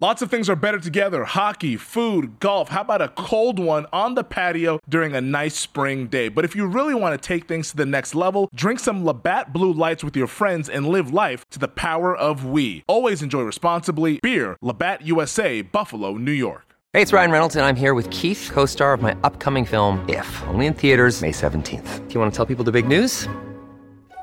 Lots of things are better together hockey, food, golf. How about a cold one on the patio during a nice spring day? But if you really want to take things to the next level, drink some Labatt Blue Lights with your friends and live life to the power of we. Always enjoy responsibly. Beer, Labatt USA, Buffalo, New York. Hey, it's Ryan Reynolds, and I'm here with Keith, co star of my upcoming film, If, only in theaters, May 17th. Do you want to tell people the big news?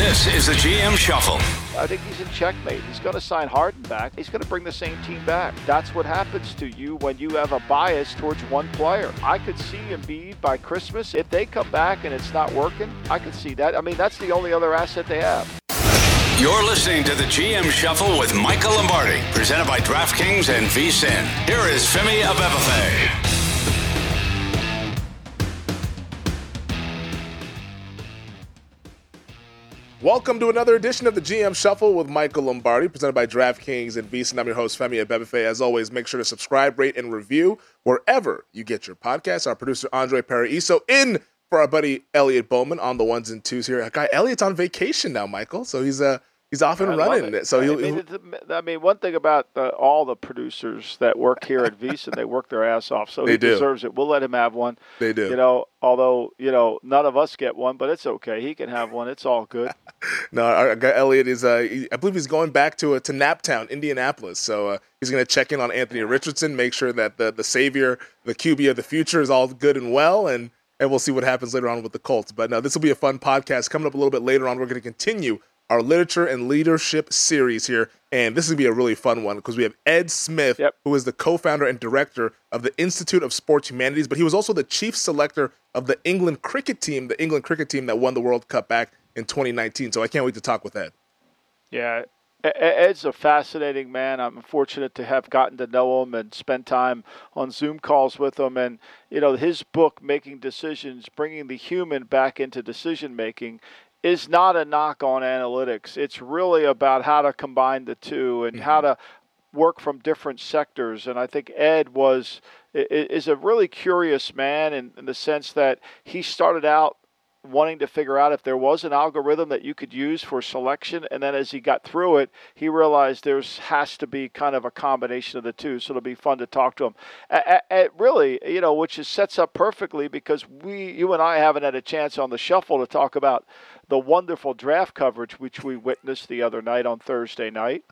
This is the GM Shuffle. I think he's in checkmate. He's going to sign Harden back. He's going to bring the same team back. That's what happens to you when you have a bias towards one player. I could see Embiid by Christmas. If they come back and it's not working, I could see that. I mean, that's the only other asset they have. You're listening to the GM Shuffle with Michael Lombardi, presented by DraftKings and VSIN. Here is Femi Abebefe. Welcome to another edition of the GM Shuffle with Michael Lombardi, presented by DraftKings and VSIN. I'm your host, Femi Abebefe. As always, make sure to subscribe, rate, and review wherever you get your podcasts. Our producer, Andre Paraiso, in for our buddy Elliot Bowman on the ones and twos here. Guy Elliot's on vacation now, Michael, so he's uh he's off and I running. it. So I mean, I mean, one thing about uh, all the producers that work here at VSIN, they work their ass off. So he do. deserves it. We'll let him have one. they do. You know, although you know none of us get one, but it's okay. He can have one. It's all good. No, our guy Elliot is. Uh, he- I believe he's going back to uh, to Naptown, Indianapolis. So uh, he's going to check in on Anthony Richardson, make sure that the the savior, the QB of the future, is all good and well, and and we'll see what happens later on with the Colts. But no, this will be a fun podcast coming up a little bit later on. We're going to continue our literature and leadership series here, and this is going to be a really fun one because we have Ed Smith, Yep. who is the co-founder and director of the Institute of Sports Humanities, but he was also the chief selector of the England cricket team, the England cricket team that won the World Cup back in 2019. So I can't wait to talk with Ed. Yeah, Ed's a fascinating man. I'm fortunate to have gotten to know him and spend time on Zoom calls with him. And you know, his book, "Making Decisions: Bringing the Human Back into Decision Making," is not a knock on analytics. It's really about how to combine the two and how mm-hmm. to work from different sectors. And I think Ed was is a really curious man in, in the sense that he started out wanting to figure out if there was an algorithm that you could use for selection. And then as he got through it he realized there's has to be kind of a combination of the two. So it'll be fun to talk to him. Really you know which is sets up perfectly because we you and i haven't had a chance on the shuffle to talk about the wonderful draft coverage which we witnessed the other night on thursday night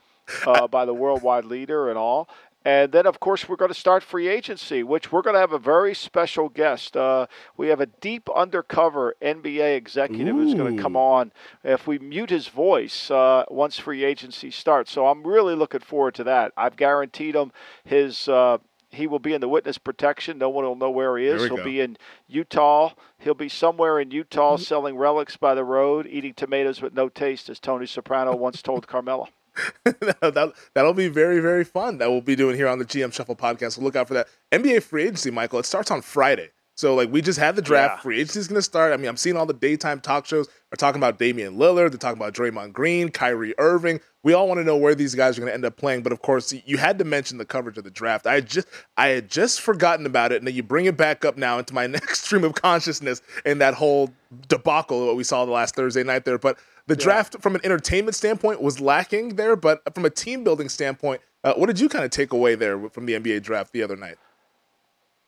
uh, by the worldwide leader and all and then, of course, we're going to start free agency, which we're going to have a very special guest. Uh, we have a deep undercover NBA executive who's going to come on if we mute his voice uh, once free agency starts. So I'm really looking forward to that. I've guaranteed him his. Uh, he will be in the witness protection. No one will know where he is. He'll go. be in Utah. He'll be somewhere in Utah selling relics by the road, eating tomatoes with no taste, as Tony Soprano once told Carmela. that, that'll be very, very fun. That we'll be doing here on the GM Shuffle podcast. So look out for that. NBA free agency, Michael. It starts on Friday. So like we just had the draft. Yeah. Free agency is going to start. I mean, I'm seeing all the daytime talk shows are talking about Damian Lillard. They're talking about Draymond Green, Kyrie Irving. We all want to know where these guys are going to end up playing. But of course, you had to mention the coverage of the draft. I had just I had just forgotten about it, and then you bring it back up now into my next stream of consciousness in that whole debacle of what we saw the last Thursday night there. But the draft, from an entertainment standpoint, was lacking there. But from a team building standpoint, uh, what did you kind of take away there from the NBA draft the other night?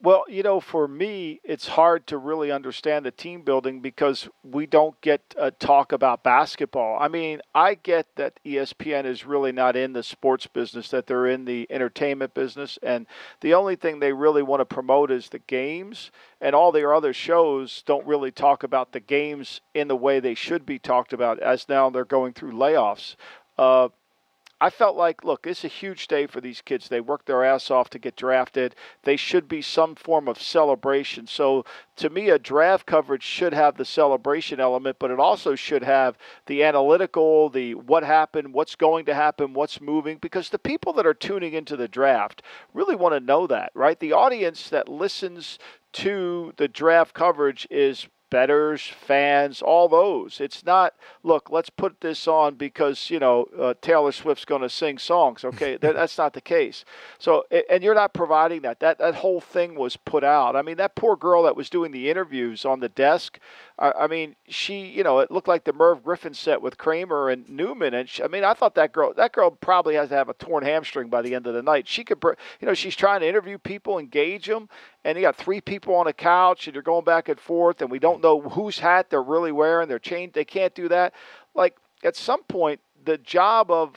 Well, you know, for me, it's hard to really understand the team building because we don't get a talk about basketball. I mean, I get that ESPN is really not in the sports business; that they're in the entertainment business, and the only thing they really want to promote is the games. And all their other shows don't really talk about the games in the way they should be talked about, as now they're going through layoffs. Uh, I felt like, look, it's a huge day for these kids. They worked their ass off to get drafted. They should be some form of celebration. So, to me, a draft coverage should have the celebration element, but it also should have the analytical, the what happened, what's going to happen, what's moving, because the people that are tuning into the draft really want to know that, right? The audience that listens to the draft coverage is betters, fans, all those. It's not, look, let's put this on because, you know, uh, Taylor Swift's going to sing songs. Okay, that, that's not the case. So, and you're not providing that. That that whole thing was put out. I mean, that poor girl that was doing the interviews on the desk, I, mean, she, you know, it looked like the Merv Griffin set with Kramer and Newman. And she, I mean, I thought that girl, that girl probably has to have a torn hamstring by the end of the night. She could, you know, she's trying to interview people, engage them, and you got three people on a couch and you're going back and forth and we don't know whose hat they're really wearing they're chained they can't do that like at some point the job of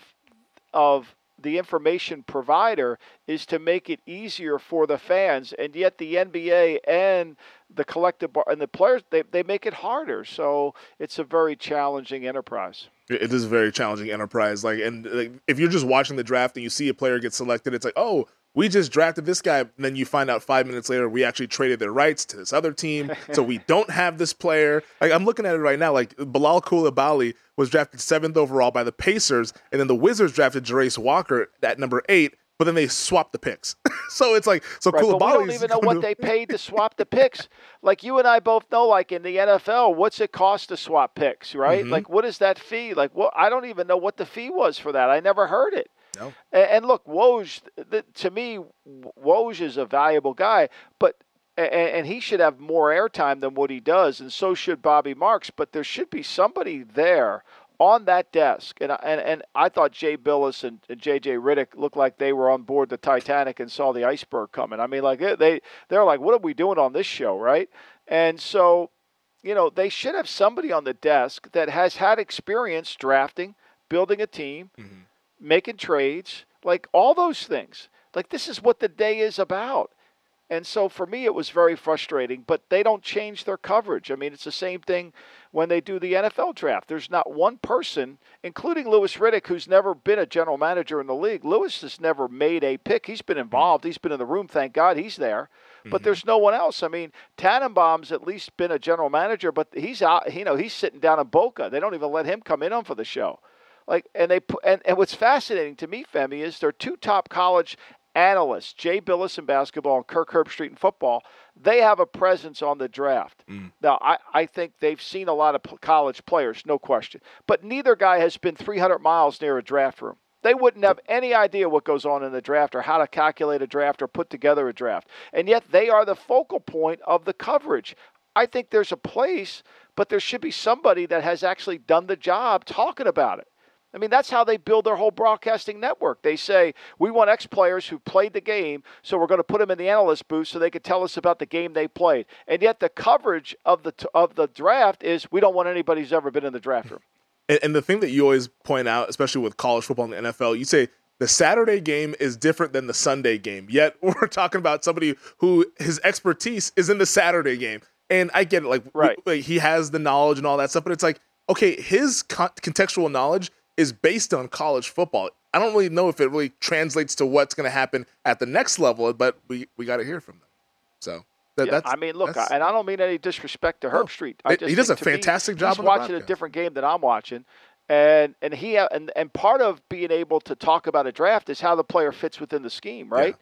of the information provider is to make it easier for the fans and yet the NBA and the collective bar and the players they, they make it harder so it's a very challenging enterprise it is a very challenging enterprise. Like, and like, if you're just watching the draft and you see a player get selected, it's like, oh, we just drafted this guy. And then you find out five minutes later we actually traded their rights to this other team, so we don't have this player. Like, I'm looking at it right now. Like, Bilal Coulibaly was drafted seventh overall by the Pacers, and then the Wizards drafted Jarace Walker at number eight. But then they swapped the picks, so it's like so. Right, but we don't even know what to- they paid to swap the picks. Like you and I both know, like in the NFL, what's it cost to swap picks, right? Mm-hmm. Like what is that fee? Like what? I don't even know what the fee was for that. I never heard it. No. And, and look, Woj, th- to me, Woj is a valuable guy, but and, and he should have more airtime than what he does, and so should Bobby Marks. But there should be somebody there on that desk, and I- and and I thought Jay Bilas and, and J.J. Redick looked like they were on board the Titanic and saw the iceberg coming. I mean, like they they- they're like, what are we doing on this show, right? And so, you know, they should have somebody on the desk that has had experience drafting, building a team, mm-hmm. Making trades, like all those things. Like this is what the day is about. And so for me, it was very frustrating, but they don't change their coverage. I mean, it's the same thing when they do the NFL draft. There's not one person, including Louis Riddick, who's never been a general manager in the league. Louis has never made a pick. He's been involved, he's been in the room. Thank God he's there. But mm-hmm. there's no one else. I mean, Tannenbaum's at least been a general manager, but he's out, you know, he's sitting down in Boca. They don't even let him come in on for the show. Like, and they put, and, and what's fascinating to me, Femi, is they're two top college analysts, Jay Bilas in basketball and Kirk Herbstreit in football. They have a presence on the draft. Mm. Now, I, I think they've seen a lot of college players, no question. But neither guy has been 300 miles near a draft room. They wouldn't have any idea what goes on in the draft or how to calculate a draft or put together a draft. And yet they are the focal point of the coverage. I think there's a place, but there should be somebody that has actually done the job talking about it. I mean, that's how they build their whole broadcasting network. They say, we want X players who played the game, so we're going to put them in the analyst booth so they could tell us about the game they played. And yet the coverage of the, of the draft is we don't want anybody who's ever been in the draft room. And, and the thing that you always point out, especially with college football and the NFL, you say the Saturday game is different than the Sunday game. Yet we're talking about somebody who his expertise is in the Saturday game. And I get it, like, Right. like, he has the knowledge and all that stuff, but it's like, okay, his con- contextual knowledge is based on college football. I don't really know if it really translates to what's going to happen at the next level, but we, we got to hear from them. So that, Yeah, that's, I mean, look, that's- and I don't mean any disrespect to Herbstreit. I He- just he does a to me, fantastic job He's watching a different game than I'm watching, and and he and and part of being able to talk about a draft is how the player fits within the scheme, right?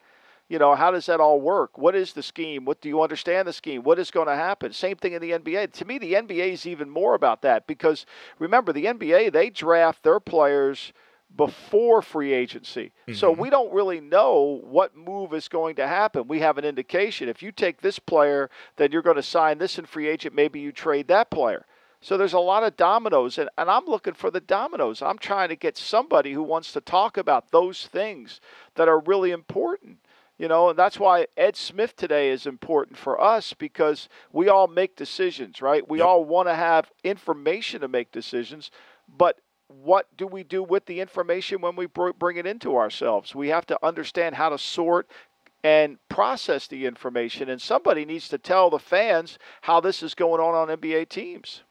You know, how does that all work? What is the scheme? What do you understand the scheme? What is going to happen? Same thing in the NBA. To me, the NBA is even more about that because remember, the NBA, they draft their players before free agency. Mm-hmm. So we don't really know what move is going to happen. We have an indication. If you take this player, then you're going to sign this in free agent. Maybe you trade that player. So there's a lot of dominoes, and, and I'm looking for the dominoes. I'm trying to get somebody who wants to talk about those things that are really important. You know, and that's why Ed Smith today is important for us because we all make decisions, right? We yep. all want to have information to make decisions, but what do we do with the information when we bring it into ourselves? We have to understand how to sort and process the information, and somebody needs to tell the fans how this is going on on NBA teams.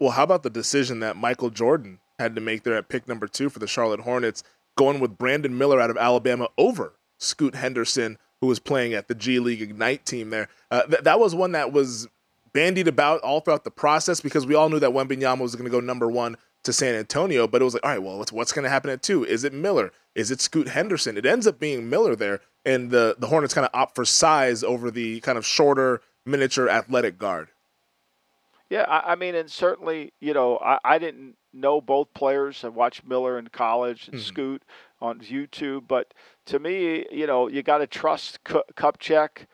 Well, how about the decision that Michael Jordan had to make there at pick number two for the Charlotte Hornets, going with Brandon Miller out of Alabama over Scoot Henderson, who was playing at the G League Ignite team there. Uh, th- that was one that was bandied about all throughout the process because we all knew that Wembanyama was going to go number one to San Antonio, but it was like, all right, well, what's, what's going to happen at two? Is it Miller? Is it Scoot Henderson? It ends up being Miller there, and the, the Hornets kind of opt for size over the kind of shorter, miniature athletic guard. Yeah, I, I mean, and certainly, you know, I, I didn't know both players. I watched Miller in college and mm-hmm. Scoot on YouTube, but to me, you know, you got to trust Kupchak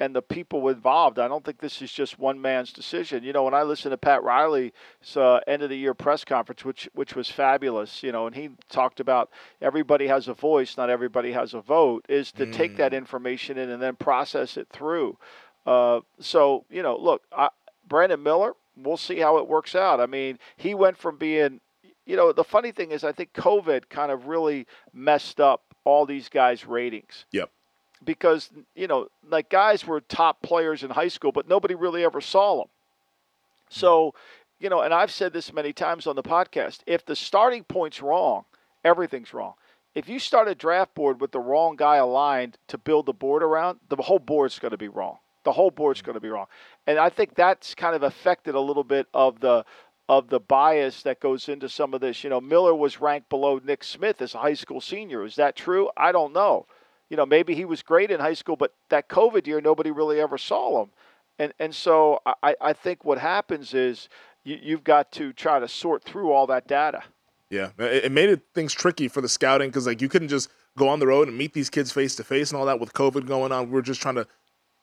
and the people involved. I don't think this is just one man's decision. You know, when I listened to Pat Riley's uh, end of the year press conference, which which was fabulous, you know, and he talked about everybody has a voice, not everybody has a vote, is to mm. take that mm. information in and then process it through. Uh, so you know, look, I, Brandon Miller, we'll see how it works out. I mean, he went from being, you know, the funny thing is, I think COVID kind of really messed up all these guys' ratings. Yep. Because, you know, like guys were top players in high school, but nobody really ever saw them. So, hmm. you know, and I've said this many times on the podcast if the starting point's wrong, everything's wrong. If you start a draft board with the wrong guy aligned to build the board around, the whole board's going to be wrong. The whole board's hmm. going to be wrong. And I think that's kind of affected a little bit of the of the bias that goes into some of this. You know, Miller was ranked below Nick Smith as a high school senior. Is that true? I don't know. You know, maybe he was great in high school, but that COVID year, nobody really ever saw him. And and so I, I think what happens is you, you've got to try to sort through all that data. Yeah, it made it, things tricky for the scouting because like you couldn't just go on the road and meet these kids face to face and all that with COVID going on. We are just trying to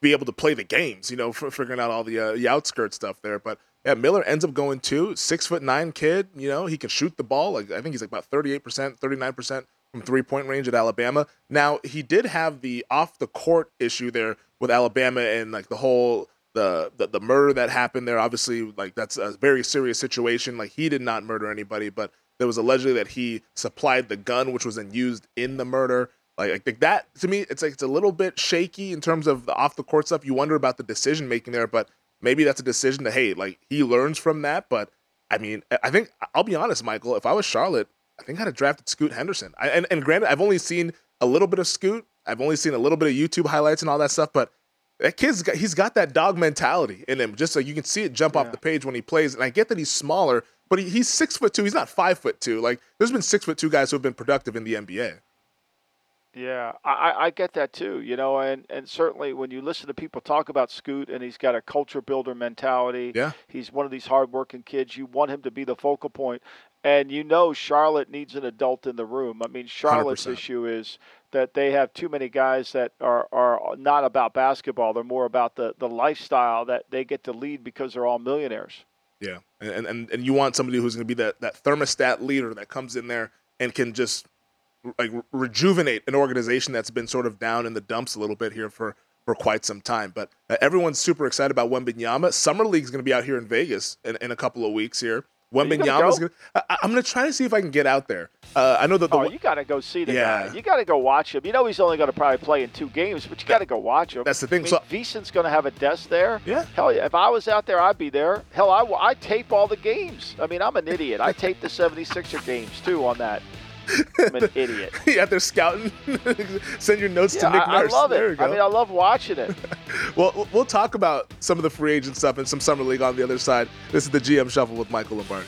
be able to play the games, you know, figuring out all the, uh, the outskirt stuff there. But yeah, Miller ends up going two, six foot nine kid. You know, he can shoot the ball. Like I think he's like about thirty eight percent, thirty nine percent from three point range at Alabama. Now he did have the off the court issue there with Alabama and like the whole the, the the murder that happened there. Obviously, like that's a very serious situation. Like he did not murder anybody, but there was allegedly that he supplied the gun which was then used in the murder. Like, like that to me, it's like it's a little bit shaky in terms of the off the court stuff. You wonder about the decision making there, but maybe that's a decision to hey, like he learns from that. But I mean, I think I'll be honest, Michael. If I was Charlotte, I think I'd have drafted Scoot Henderson. I, and and granted, I've only seen a little bit of Scoot. I've only seen a little bit of YouTube highlights and all that stuff, but that kid's got he's got that dog mentality in him. Just so you can see it jump yeah. off the page when he plays. And I get that he's smaller, but he, he's six foot two. He's not five foot two. Like there's been six foot two guys who have been productive in the NBA. Yeah, I, I get that too, you know, and, and certainly when you listen to people talk about Scoot and he's got a culture builder mentality, yeah. he's one of these hardworking kids. You want him to be the focal point, and you know Charlotte needs an adult in the room. I mean, Charlotte's 100%. issue is that they have too many guys that are, are not about basketball. They're more about the, the lifestyle that they get to lead because they're all millionaires. Yeah, and and, and you want somebody who's going to be that, that thermostat leader that comes in there and can just like rejuvenate an organization that's been sort of down in the dumps a little bit here for for quite some time. But uh, everyone's super excited about Wembanyama. Summer League's going to be out here in Vegas in, in a couple of weeks here. Wembanyama's going to. I'm going to try to see if I can get out there. Uh, I know that the. Oh, you got to go see the yeah. guy. You got to go watch him. You know he's only going to probably play in two games, but you got to go watch him. That's the thing. I mean, so going to have a desk there. Yeah. Hell yeah! If I was out there, I'd be there. Hell, I, I tape all the games. I mean, I'm an idiot. I tape the 76er games too on that. I'm an idiot. yeah, they're scouting. Send your notes yeah, to Nick I, Nurse. I love it. I mean, I love watching it. well, we'll talk about some of the free agent stuff and some summer league on the other side. This is the GM Shuffle with Michael Lombardi.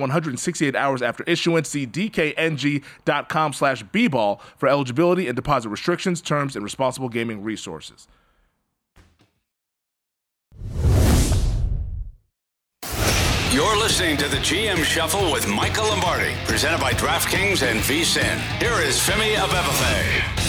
168 hours after issuance. See dkng.com slash bball for eligibility and deposit restrictions, terms, and responsible gaming resources. You're listening to the GM Shuffle with Michael Lombardi, presented by DraftKings and VSIN. Here is Femi Abebefe.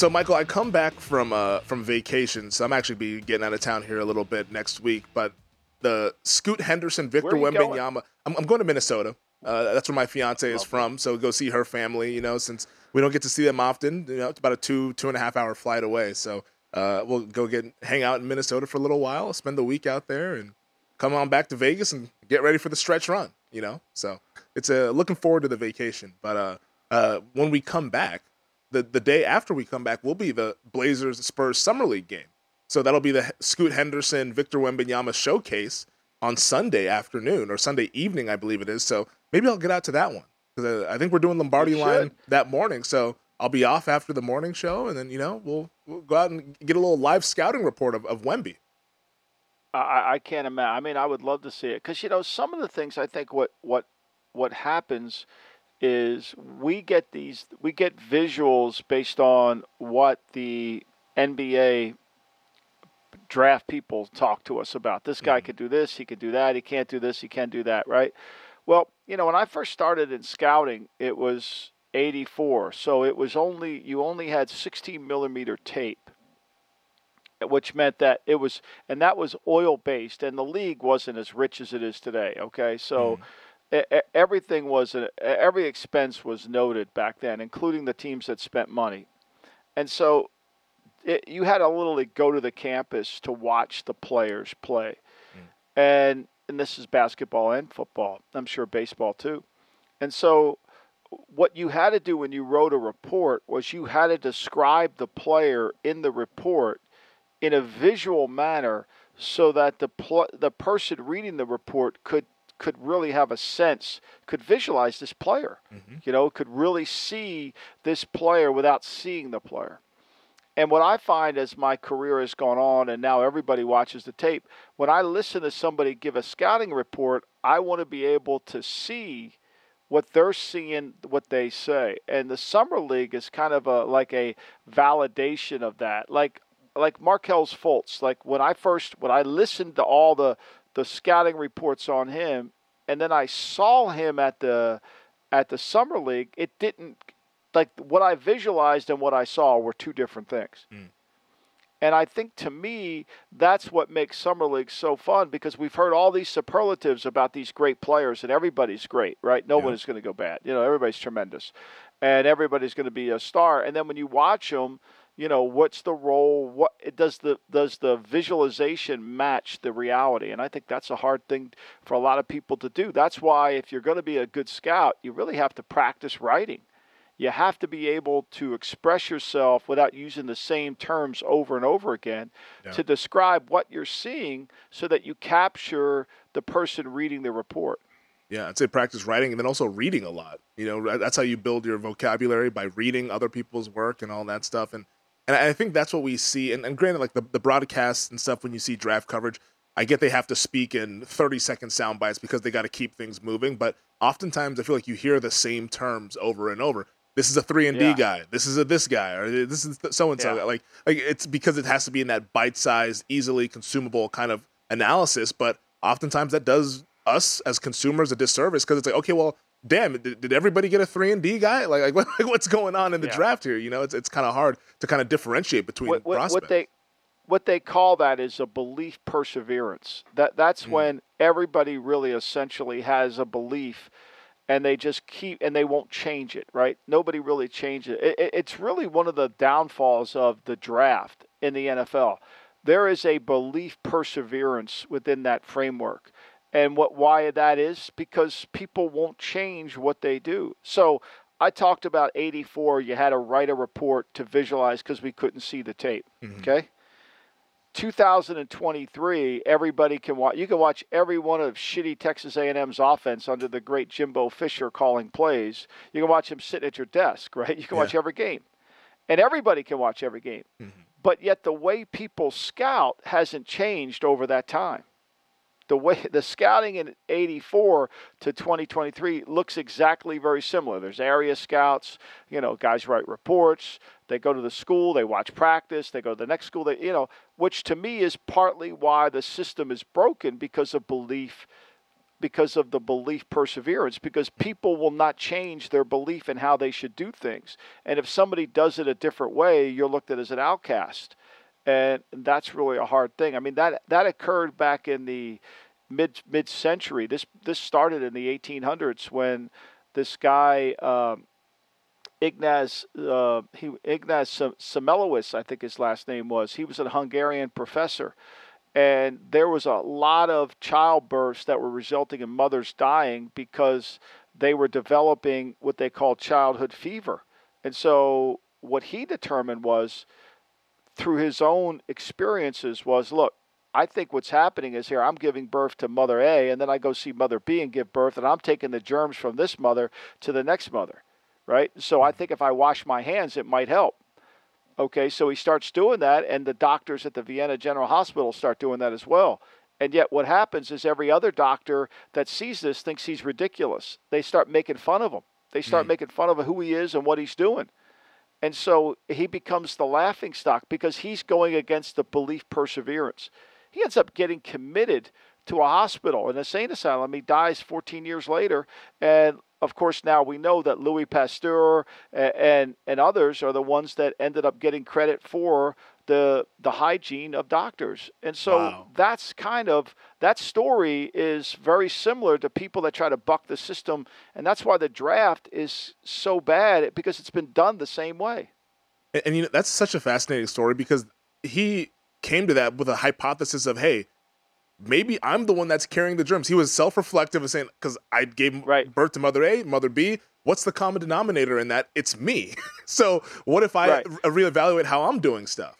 So, Michael, I come back from uh, from vacation, so I'm actually be getting out of town here a little bit next week. But the Scoot Henderson, Victor Wembanyama, I'm, I'm, going to Minnesota. Uh, that's where my fiance is from, so go see her family. You know, since we don't get to see them often, you know, it's about a two two and a half hour flight away. So uh, we'll go get hang out in Minnesota for a little while, spend the week out there, and come on back to Vegas and get ready for the stretch run. You know, so it's a looking forward to the vacation. But uh, uh, when we come back, the the day after we come back will be the Blazers Spurs Summer League game. So that'll be the Scoot Henderson Victor Wembanyama showcase on Sunday afternoon or Sunday evening, I believe it is. So maybe I'll get out to that one because I think we're doing Lombardi line that morning. So I'll be off after the morning show, and then you know we'll we'll go out and get a little live scouting report of, of Wemby. I, I can't imagine. I mean, I would love to see it because you know some of the things I think what what what happens is we get these we get visuals based on what the NBA draft people talk to us about. This guy mm-hmm. could do this, he could do that, he can't do this, he can't do that, right? Well, you know, when I first started in scouting, it was 84. So it was only you only had 16 millimeter tape, which meant that it was and that was oil based, and the league wasn't as rich as it is today. Okay, so. Mm everything was every expense was noted back then, including the teams that spent money, and so it, you had to literally go to the campus to watch the players play, mm. and and this is basketball and football. I'm sure baseball too, and so what you had to do when you wrote a report was you had to describe the player in the report in a visual manner so that the pl- the person reading the report could could really have a sense, could visualize this player. Mm-hmm. You know, could really see this player without seeing the player. And what I find as my career has gone on, and now everybody watches the tape, when I listen to somebody give a scouting report, I want to be able to see what they're seeing, what they say. And the summer league is kind of a like a validation of that. Like like Markelle's Fultz. Like when I first when I listened to all the the scouting reports on him, and then I saw him at the at the summer league. It didn't like what I visualized and what I saw were two different things. Mm. And I think to me, that's what makes Summer League so fun because we've heard all these superlatives about these great players, and everybody's great, right? No yeah. one is going to go bad. You know, everybody's tremendous, and everybody's going to be a star. And then when you watch them, you know what's the role what does the does the visualization match the reality and i think that's a hard thing for a lot of people to do that's why if you're going to be a good scout you really have to practice writing you have to be able to express yourself without using the same terms over and over again yeah. to describe what you're seeing so that you capture the person reading the report yeah, I'd say practice writing and then also reading a lot. You know, that's how you build your vocabulary by reading other people's work and all that stuff. And and I think that's what we see. And, and granted, like the, the broadcasts and stuff, when you see draft coverage, I get they have to speak in 30 second sound bites because they got to keep things moving, but oftentimes I feel like you hear the same terms over and over. This is a three and D guy. This is a this guy, or this is so and so. Like, like it's because it has to be in that bite-sized, easily consumable kind of analysis. But oftentimes that does us as consumers a disservice because it's like, okay, well, damn, did, did everybody get a three and D guy? Like, like, what, like what's going on in the Yeah. draft here? You know, it's it's kind of hard to kind of differentiate between what, what, prospects. what they what they call that is a belief perseverance. That that's Hmm. when everybody really essentially has a belief, and they just keep and they won't change it. Right? Nobody really changes. It- it. It's really one of the downfalls of the draft in the NFL. There is a belief perseverance within that framework. And what why that is because people won't change what they do. So I talked about 84 you had to write a report to visualize cuz we couldn't see the tape. Mm-hmm. Okay? 2023 everybody can watch you can watch every one of shitty Texas A&M's offense under the great Jimbo Fisher calling plays. You can watch him sit at your desk, right? You can watch every game. And everybody can watch every game. Mm-hmm. But yet the way people scout hasn't changed over that time the way the scouting in 84 to 2023 looks exactly very similar. There's area scouts you know guys write reports they go to the school they watch practice they go to the next school they you know which to me is partly why the system is broken because of belief because of the belief perseverance because people will not change their belief in how they should do things. And if somebody does it a different way you're looked at as an outcast and that's really a hard thing. I mean that that occurred back in the mid mid century. This this started in the 1800s when this guy um, Ignaz uh, he Ignaz Sem- Semelowitz, I think his last name was. He was a Hungarian professor, and there was a lot of childbirths that were resulting in mothers dying because they were developing what they call childhood fever. And so what he determined was through his own experiences was look i think what's happening is here i'm giving birth to mother a and then i go see mother b and give birth and i'm taking the germs from this mother to the next mother right? So i think if i wash my hands it might help. Okay so he starts doing that and the doctors at the vienna general hospital start doing that as well. And yet what happens is every other doctor that sees this thinks he's ridiculous. They start making fun of him. They start hmm. making fun of who he is and what he's doing and so he becomes the laughing stock because he's going against the belief perseverance. He ends up getting committed to a hospital, an insane asylum. He dies 14 years later. And of course, now we know that Louis Pasteur and, and, and others are the ones that ended up getting credit for the, the hygiene of doctors. And so Wow. that's kind of that story is very similar to people that try to buck the system. And that's why the draft is so bad because it's been done the same way. And, and you know that's such a fascinating story because he came to that with a hypothesis of, hey, maybe I'm the one that's carrying the germs. He was self-reflective of saying, because I gave Right. birth to mother A, mother B. What's the common denominator in that? It's me. so what if I Right. re- reevaluate how I'm doing stuff?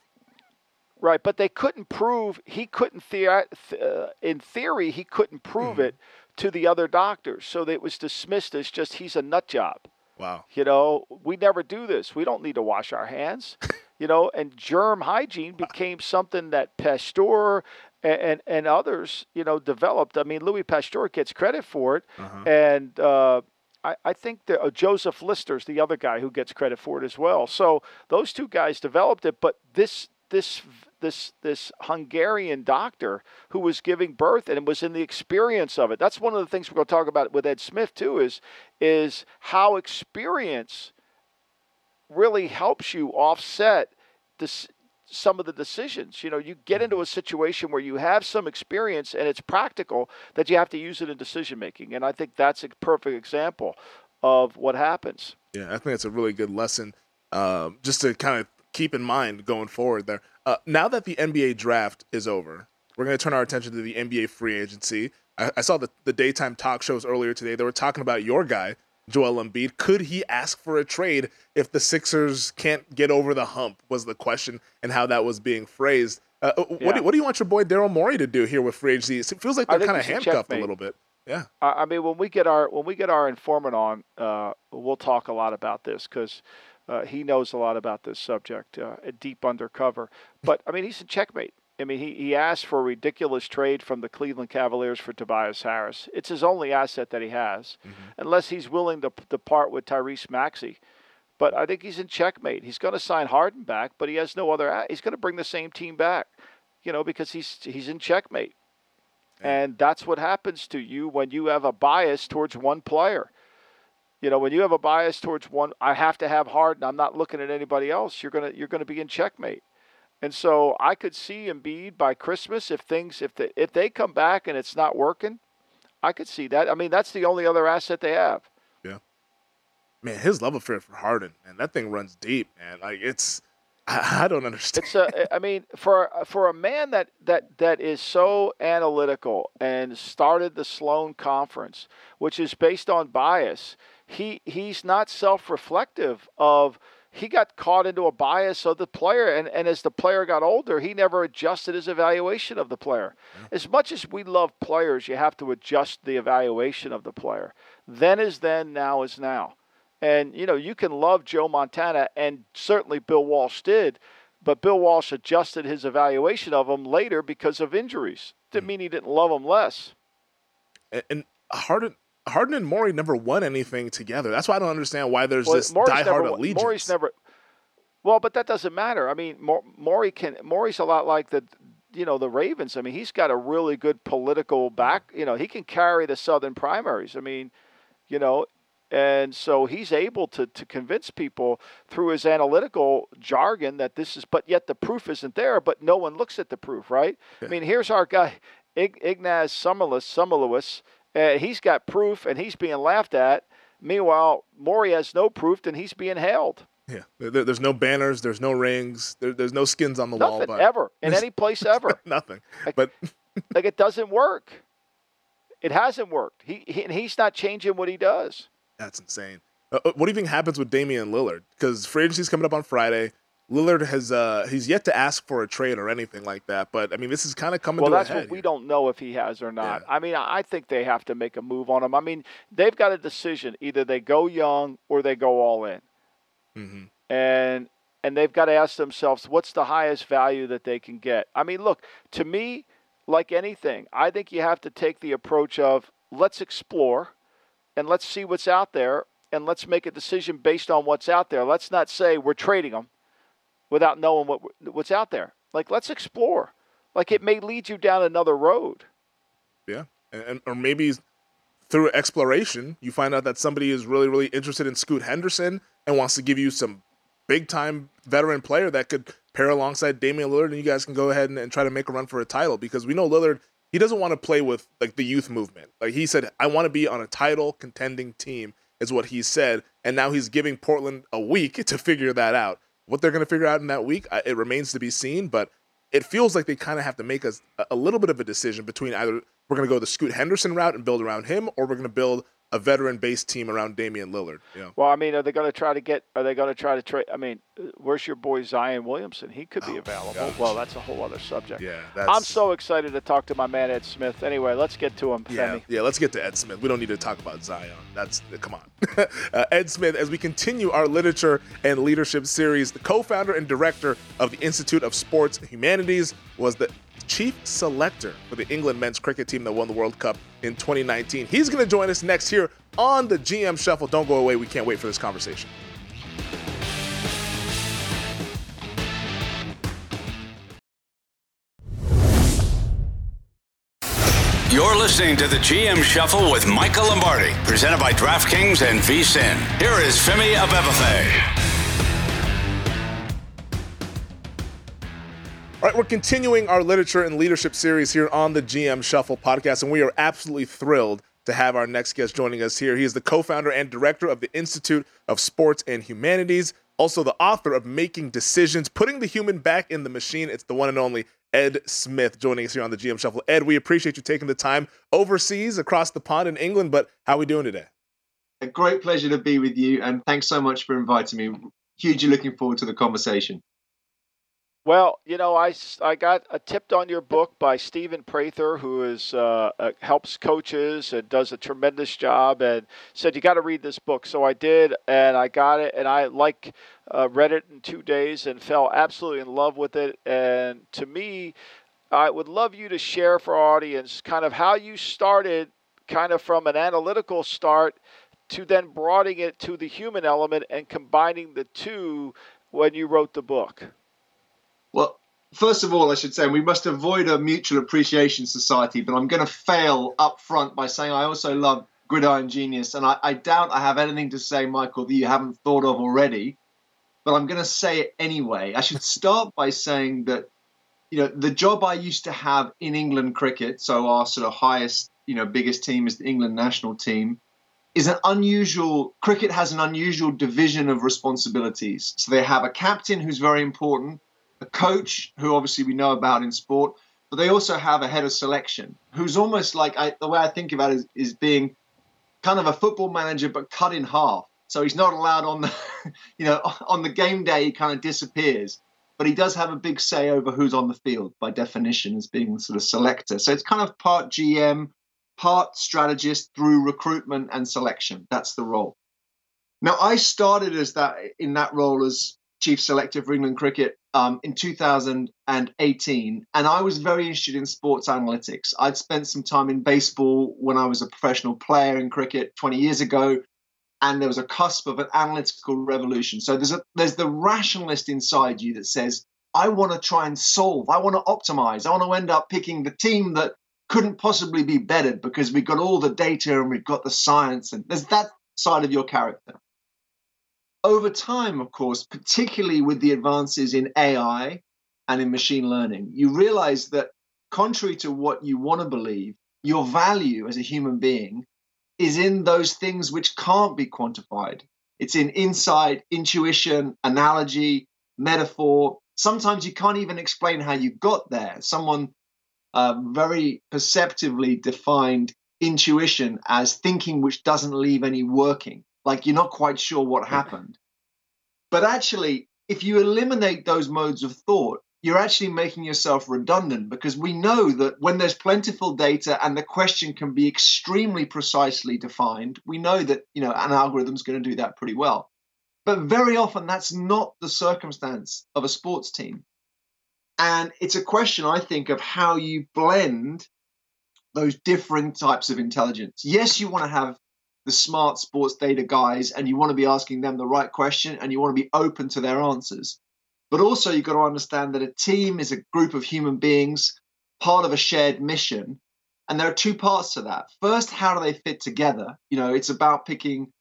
Right, but they couldn't prove he couldn't theor- th- uh, in theory he couldn't prove it to the other doctors, so that it was dismissed as just he's a nut job. Wow. You know, we never do this. We don't need to wash our hands. you know, and germ hygiene became something that Pasteur and, and, and others, you know, developed. I mean, Louis Pasteur gets credit for it, and uh, I, I think that uh, Joseph Lister's the other guy who gets credit for it as well. So those two guys developed it, but this this this this Hungarian doctor who was giving birth and was in the experience of it. That's one of the things we're going to talk about with Ed Smith too. Is is how experience really helps you offset this some of the decisions. You know, you get into a situation where you have some experience and it's practical that you have to use it in decision making. And I think that's a perfect example of what happens. Yeah, I think that's a really good lesson um, just to kind of keep in mind going forward there. Uh, now that the NBA draft is over, we're going to turn our attention to the NBA free agency. I, I saw the, the daytime talk shows earlier today. They were talking about your guy, Joel Embiid. Could he ask for a trade if the Sixers can't get over the hump? Was the question, and how that was being phrased. Uh, what, do, what do you want your boy Daryl Morey to do here with free agency? It feels like they're kind of handcuffed a little bit. Yeah. I I mean, when we get our when we get our informant on, uh, we'll talk a lot about this because uh, he knows a lot about this subject, uh, deep undercover. But I mean, he's in checkmate. I mean, he, he asked for a ridiculous trade from the Cleveland Cavaliers for Tobias Harris. It's his only asset that he has, mm-hmm. unless he's willing to, to part with Tyrese Maxey. But I think he's in checkmate. He's going to sign Harden back, but he has no other. He's going to bring the same team back, you know, because he's he's in checkmate. Yeah. And that's what happens to you when you have a bias towards one player. You know, when you have a bias towards one, I have to have Harden. I'm not looking at anybody else. You're gonna you're gonna be in checkmate. And so I could see Embiid by Christmas if things if they if they come back and it's not working, I could see that. I mean, that's the only other asset they have. Yeah. Man, his love affair for Harden, and that thing runs deep, man. Like it's I, I don't understand. It's a, I mean, for for a man that that that is so analytical and started the Sloan Conference, which is based on bias, he he's not self-reflective of he got caught into a bias of the player and, and as the player got older he never adjusted his evaluation of the player. As much as we love players you have to adjust the evaluation of the player. Then is then now is now. And you know you can love joe montana and certainly bill walsh did but bill walsh adjusted his evaluation of him later because of injuries. Didn't mm. mean he didn't love him less. And, and Harden Harden and Morey never won anything together. That's why I don't understand why there's well, this Morey's diehard never, allegiance. Morey's never. Well, but that doesn't matter. I mean, Morey can. Morey's a lot like the, you know, the Ravens. I mean, he's got a really good political back. You know, he can carry the Southern primaries. I mean, you know, and so he's able to to convince people through his analytical jargon that this is. But yet the proof isn't there. But no one looks at the proof, right? Yeah. I mean, here's our guy, Ignaz Summerless, Summerlewis uh, he's got proof and he's being laughed at. Meanwhile, Morey has no proof and he's being held. Yeah, there, there's no banners, there's no rings, there, there's no skins on the Nothing, wall. But ever in any place ever. Nothing. Like, but like it doesn't work. It hasn't worked. He, he and he's not changing what he does. That's insane. Uh, uh what do you think happens with Damian Lillard? Because free agency's coming up on Friday. Lillard has uh, he's yet to ask for a trade or anything like that. But I mean, this is kind of coming. To the ball. Well, that's what we don't know if he has or not. Yeah. I mean, I think they have to make a move on him. I mean, they've got a decision: either they go young or they go all in. Mm-hmm. And and they've got to ask themselves, what's the highest value that they can get? I mean, look, to me, like anything, I think you have to take the approach of let's explore and let's see what's out there and let's make a decision based on what's out there. Let's not say we're trading them without knowing what what's out there. Like let's explore. Like it may lead you down another road. Yeah, and or maybe through exploration, you find out that somebody is really really interested in Scoot Henderson and wants to give you some big time veteran player that could pair alongside Damian Lillard, and you guys can go ahead and, and try to make a run for a title because we know Lillard he doesn't want to play with like the youth movement. Like he said, I want to be on a title contending team, is what he said. And now he's giving Portland a week to figure that out. What they're going to figure out in that week, it remains to be seen. But it feels like they kind of have to make a, a little bit of a decision between either we're going to go the Scoot Henderson route and build around him, or we're going to build a veteran-based team around Damian Lillard. Yeah. Well, I mean, are they going to try to get? Are they going to try to trade? I mean, where's your boy Zion Williamson? He could be oh, available. Well, that's a whole other subject. Yeah, I'm so excited to talk to my man Ed Smith. Anyway, let's get to him. Yeah, Femi. yeah. Let's get to Ed Smith. We don't need to talk about Zion. That's come on, uh, Ed Smith. As we continue our literature and leadership series, the co-founder and director of the Institute of Sports Humanities was the chief selector for the England men's cricket team that won the World Cup in 2019. He's going to join us next here on the GM Shuffle. Don't go away. We can't wait for this conversation. You're listening to the GM Shuffle with Michael Lombardi, presented by DraftKings and VSIN. Here is Femi Abebefe. All right, we're continuing our literature and leadership series here on the GM Shuffle podcast, and we are absolutely thrilled to have our next guest joining us here. He is the co founder and director of the Institute of Sports and Humanities, also the author of Making Decisions, Putting the Human Back in the Machine. It's the one and only Ed Smith joining us here on the GM Shuffle. Ed, we appreciate you taking the time overseas across the pond in England, but how are we doing today? A great pleasure to be with you, and thanks so much for inviting me. Hugely looking forward to the conversation. Well, you know, I, I got a tipped on your book by Stephen Prather, who is uh, uh, helps coaches and does a tremendous job, and said you got to read this book. So I did, and I got it, and I like uh, read it in two days and fell absolutely in love with it. And to me, I would love you to share for our audience kind of how you started, kind of from an analytical start to then broadening it to the human element and combining the two when you wrote the book. Well, first of all, I should say we must avoid a mutual appreciation society, but I'm going to fail up front by saying I also love Gridiron Genius, and I, I doubt I have anything to say, Michael, that you haven't thought of already. But I'm going to say it anyway. I should start by saying that, you know, the job I used to have in England cricket, so our sort of highest, you know, biggest team is the England national team, is an unusual. Cricket has an unusual division of responsibilities. So they have a captain who's very important a coach who obviously we know about in sport, but they also have a head of selection who's almost like I, the way I think about it is, is being kind of a football manager but cut in half. So he's not allowed on the, you know, on the game day he kind of disappears, but he does have a big say over who's on the field by definition as being sort of selector. So it's kind of part GM, part strategist through recruitment and selection. That's the role. Now I started as that in that role as chief selector for England cricket um, in 2018, and I was very interested in sports analytics. I'd spent some time in baseball when I was a professional player in cricket 20 years ago, and there was a cusp of an analytical revolution. So there's a there's the rationalist inside you that says, I want to try and solve, I want to optimize, I want to end up picking the team that couldn't possibly be bettered because we've got all the data and we've got the science, and there's that side of your character over time, of course, particularly with the advances in AI and in machine learning, you realize that contrary to what you want to believe, your value as a human being is in those things which can't be quantified. It's in insight, intuition, analogy, metaphor. Sometimes you can't even explain how you got there. Someone uh, very perceptively defined intuition as thinking which doesn't leave any working like you're not quite sure what happened. But actually, if you eliminate those modes of thought, you're actually making yourself redundant because we know that when there's plentiful data and the question can be extremely precisely defined, we know that you know an algorithm's going to do that pretty well. But very often that's not the circumstance of a sports team. And it's a question, I think, of how you blend those different types of intelligence. Yes, you want to have the smart sports data guys and you want to be asking them the right question and you want to be open to their answers. But also, you've got to understand that a team is a group of human beings, part of a shared mission. And there are two parts to that. First, how do they fit together? You know, it's about picking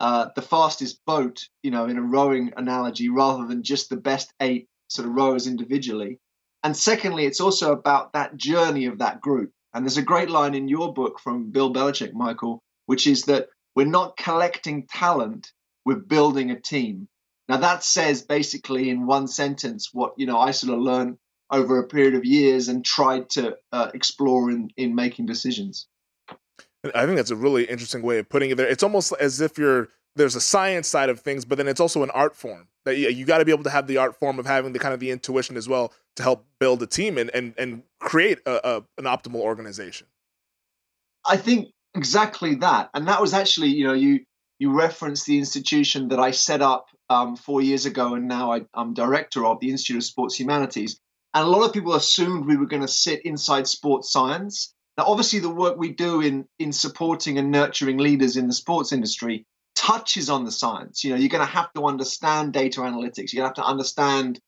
uh, the fastest boat, you know, in a rowing analogy, rather than just the best eight sort of rowers individually. And secondly, it's also about that journey of that group. And there's a great line in your book from Bill Belichick, Michael, which is that we're not collecting talent, we're building a team. Now that says basically in one sentence what you know I sort of learned over a period of years and tried to uh, explore in in making decisions. I think that's a really interesting way of putting it there. It's almost as if you're there's a science side of things, but then it's also an art form that you, you got to be able to have the art form of having the kind of the intuition as well to help build a team and and and create a, a an optimal organization. I think exactly that. And that was actually you know you you referenced the institution that i set up um, four years ago and now I, i'm director of the institute of sports humanities. And a lot of people assumed we were going to sit inside sports science. Now obviously the work we do in in supporting and nurturing leaders in the sports industry touches on the science. You know you're going to have to understand data analytics. You're going to have to understand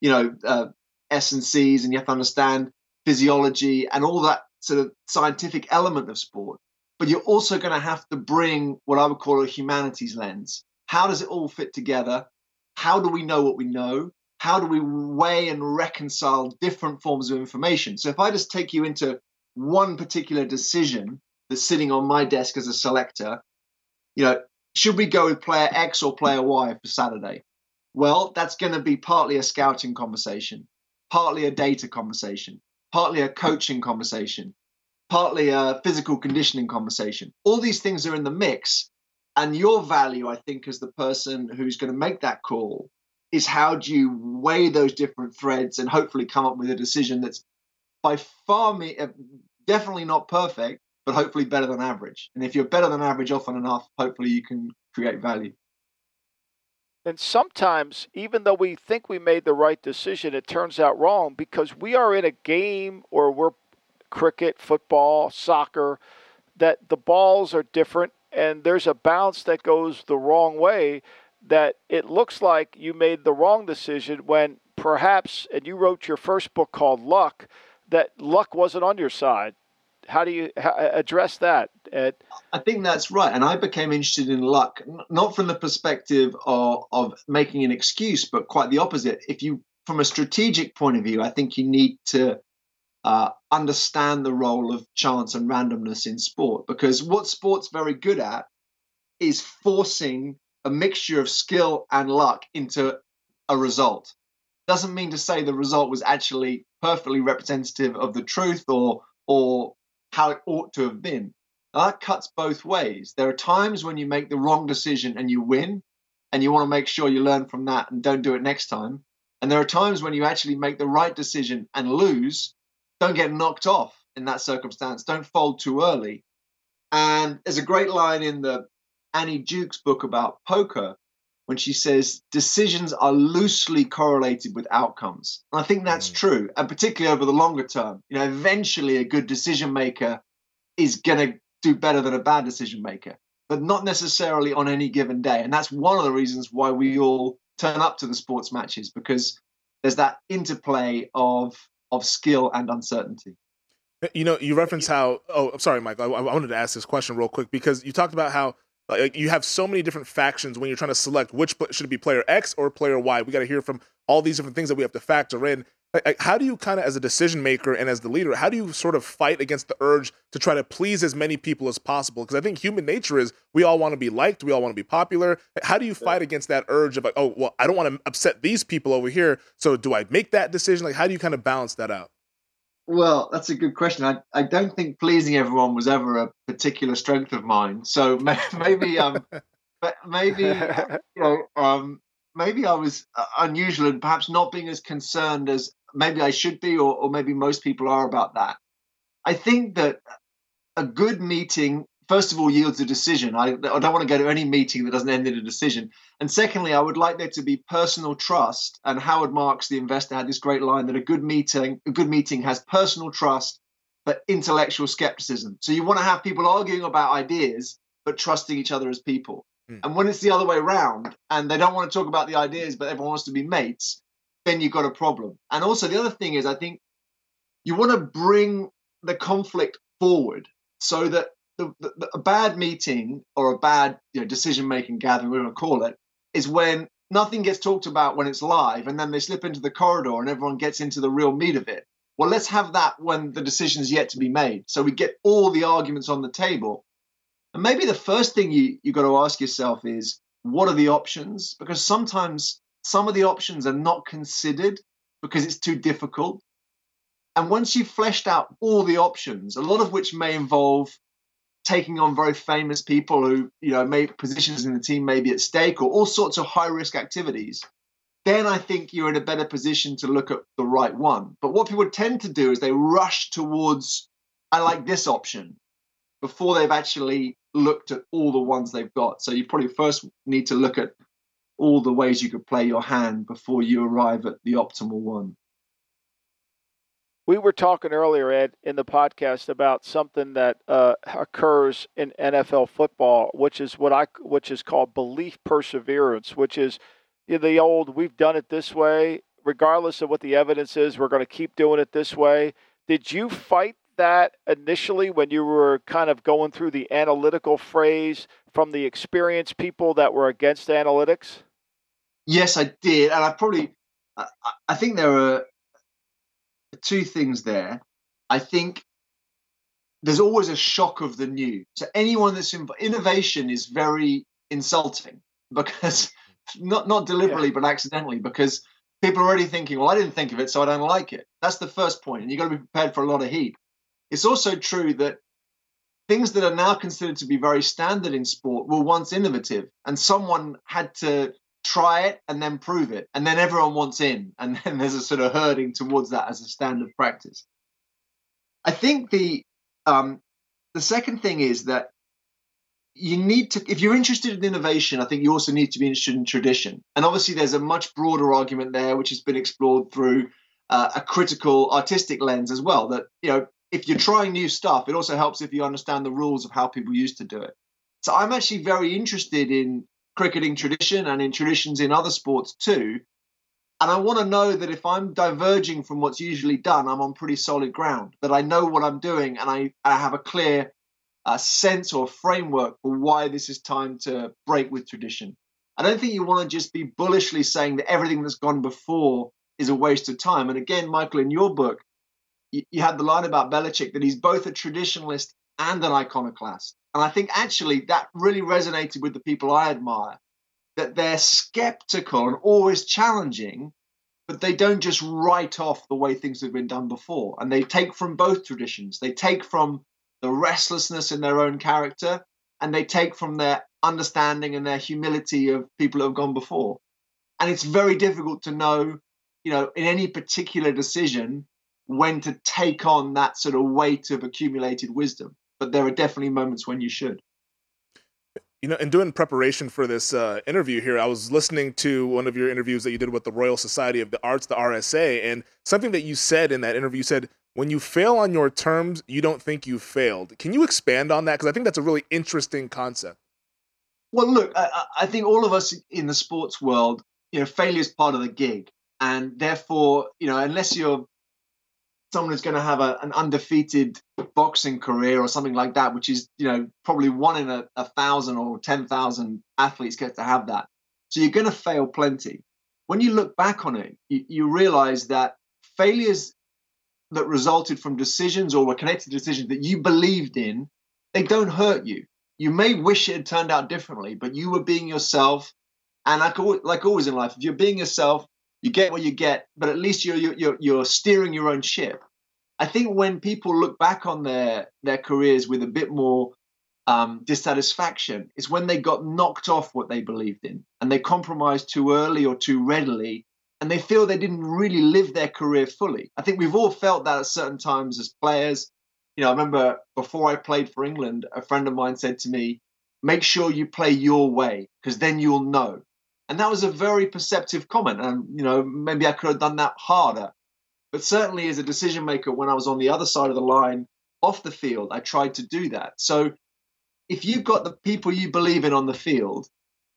you know uh, s and c's and you have to understand physiology and all that sort of scientific element of sport but you're also going to have to bring what I would call a humanities lens. How does it all fit together? How do we know what we know? How do we weigh and reconcile different forms of information? So if I just take you into one particular decision that's sitting on my desk as a selector, you know, should we go with player X or player Y for Saturday? Well, that's going to be partly a scouting conversation, partly a data conversation, partly a coaching conversation, partly a physical conditioning conversation. All these things are in the mix. And your value, I think, as the person who's going to make that call, is how do you weigh those different threads and hopefully come up with a decision that's by far me uh, definitely not perfect, but hopefully better than average. And if you're better than average often enough, hopefully you can create value. And sometimes, even though we think we made the right decision, it turns out wrong because we are in a game or we're cricket, football, soccer, that the balls are different and there's a bounce that goes the wrong way that it looks like you made the wrong decision when perhaps, and you wrote your first book called Luck, that luck wasn't on your side. How do you address that, Ed? I think that's right. And I became interested in luck, not from the perspective of, of making an excuse, but quite the opposite. If you, from a strategic point of view, I think you need to uh, understand the role of chance and randomness in sport because what sport's very good at is forcing a mixture of skill and luck into a result. Doesn't mean to say the result was actually perfectly representative of the truth or or how it ought to have been. Now, that cuts both ways. There are times when you make the wrong decision and you win, and you want to make sure you learn from that and don't do it next time. And there are times when you actually make the right decision and lose, don't get knocked off in that circumstance, don't fold too early. And there's a great line in the Annie Duke's book about poker when she says decisions are loosely correlated with outcomes. And I think that's mm. true, and particularly over the longer term. You know, eventually a good decision maker is going to do better than a bad decision maker, but not necessarily on any given day. And that's one of the reasons why we all turn up to the sports matches because there's that interplay of of skill and uncertainty. Uh, you know, you reference how. Oh, I'm sorry, Mike. I, I wanted to ask this question real quick because you talked about how like you have so many different factions when you're trying to select which should it be player X or player Y. We got to hear from all these different things that we have to factor in. Like, how do you kind of, as a decision maker and as the leader, how do you sort of fight against the urge to try to please as many people as possible? Because I think human nature is we all want to be liked, we all want to be popular. How do you fight against that urge of like, oh, well, I don't want to upset these people over here, so do I make that decision? Like, how do you kind of balance that out? Well, that's a good question. I, I don't think pleasing everyone was ever a particular strength of mine. So maybe um maybe you know um maybe I was uh, unusual and perhaps not being as concerned as maybe I should be, or, or maybe most people are about that. I think that a good meeting first of all yields a decision. I, I don't want to go to any meeting that doesn't end in a decision. And secondly, I would like there to be personal trust. And Howard Marks, the investor, had this great line that a good meeting, a good meeting has personal trust, but intellectual skepticism. So you want to have people arguing about ideas, but trusting each other as people. Mm. And when it's the other way around, and they don't want to talk about the ideas, but everyone wants to be mates, then you've got a problem. And also the other thing is, I think you want to bring the conflict forward so that the, the, a bad meeting or a bad you know, decision making gathering, we're going to call it, is when nothing gets talked about when it's live and then they slip into the corridor and everyone gets into the real meat of it. Well, let's have that when the decision is yet to be made. So we get all the arguments on the table. And maybe the first thing you, you've got to ask yourself is what are the options? Because sometimes some of the options are not considered because it's too difficult. And once you've fleshed out all the options, a lot of which may involve taking on very famous people who, you know, may positions in the team may be at stake or all sorts of high risk activities, then I think you're in a better position to look at the right one. But what people tend to do is they rush towards, I like this option before they've actually looked at all the ones they've got. So you probably first need to look at all the ways you could play your hand before you arrive at the optimal one. We were talking earlier, Ed, in the podcast about something that uh, occurs in NFL football, which is what I which is called belief perseverance, which is you know, the old "we've done it this way, regardless of what the evidence is, we're going to keep doing it this way." Did you fight that initially when you were kind of going through the analytical phrase from the experienced people that were against analytics? Yes, I did, and I probably I, I think there are two things there. I think there's always a shock of the new. So anyone that's in, innovation is very insulting because not not deliberately yeah. but accidentally because people are already thinking, well, I didn't think of it, so I don't like it. That's the first point, and you've got to be prepared for a lot of heat. It's also true that things that are now considered to be very standard in sport were once innovative, and someone had to try it and then prove it. And then everyone wants in. And then there's a sort of herding towards that as a standard practice. I think the um, the second thing is that you need to if you're interested in innovation i think you also need to be interested in tradition. And obviously there's a much broader argument there which has been explored through uh, a critical artistic lens as well that you know if you're trying new stuff it also helps if you understand the rules of how people used to do it. So i'm actually very interested in cricketing tradition and in traditions in other sports too and i want to know that if i'm diverging from what's usually done i'm on pretty solid ground that i know what i'm doing and i, I have a clear a sense or framework for why this is time to break with tradition. I don't think you want to just be bullishly saying that everything that's gone before is a waste of time. And again, Michael, in your book, you, you had the line about Belichick that he's both a traditionalist and an iconoclast. And I think actually that really resonated with the people I admire, that they're skeptical and always challenging, but they don't just write off the way things have been done before. And they take from both traditions. They take from the restlessness in their own character, and they take from their understanding and their humility of people who have gone before. And it's very difficult to know, you know, in any particular decision when to take on that sort of weight of accumulated wisdom. But there are definitely moments when you should. You know, in doing preparation for this uh, interview here, I was listening to one of your interviews that you did with the Royal Society of the Arts, the RSA, and something that you said in that interview, you said, when you fail on your terms, you don't think you failed. Can you expand on that? Because I think that's a really interesting concept. Well, look, I, I, think all of us in the sports world, you know, failure is part of the gig, and therefore, you know, unless you're someone who's going to have a, an undefeated boxing career or something like that, which is, you know, probably one in a, a thousand or ten thousand athletes get to have that. So you're going to fail plenty. When you look back on it, you, you realize that failures that resulted from decisions or were connected to decisions that you believed in, they don't hurt you. You may wish it had turned out differently, but you were being yourself. And like, like always in life, if you're being yourself, you get what you get, but at least you're, you're, you're steering your own ship. I think when people look back on their, their careers with a bit more um, dissatisfaction, is when they got knocked off what they believed in and they compromised too early or too readily and they feel they didn't really live their career fully. I think we've all felt that at certain times as players. You know, I remember before I played for England, a friend of mine said to me, make sure you play your way because then you'll know. And that was a very perceptive comment. And, you know, maybe I could have done that harder. But certainly as a decision maker, when I was on the other side of the line off the field, I tried to do that. So if you've got the people you believe in on the field,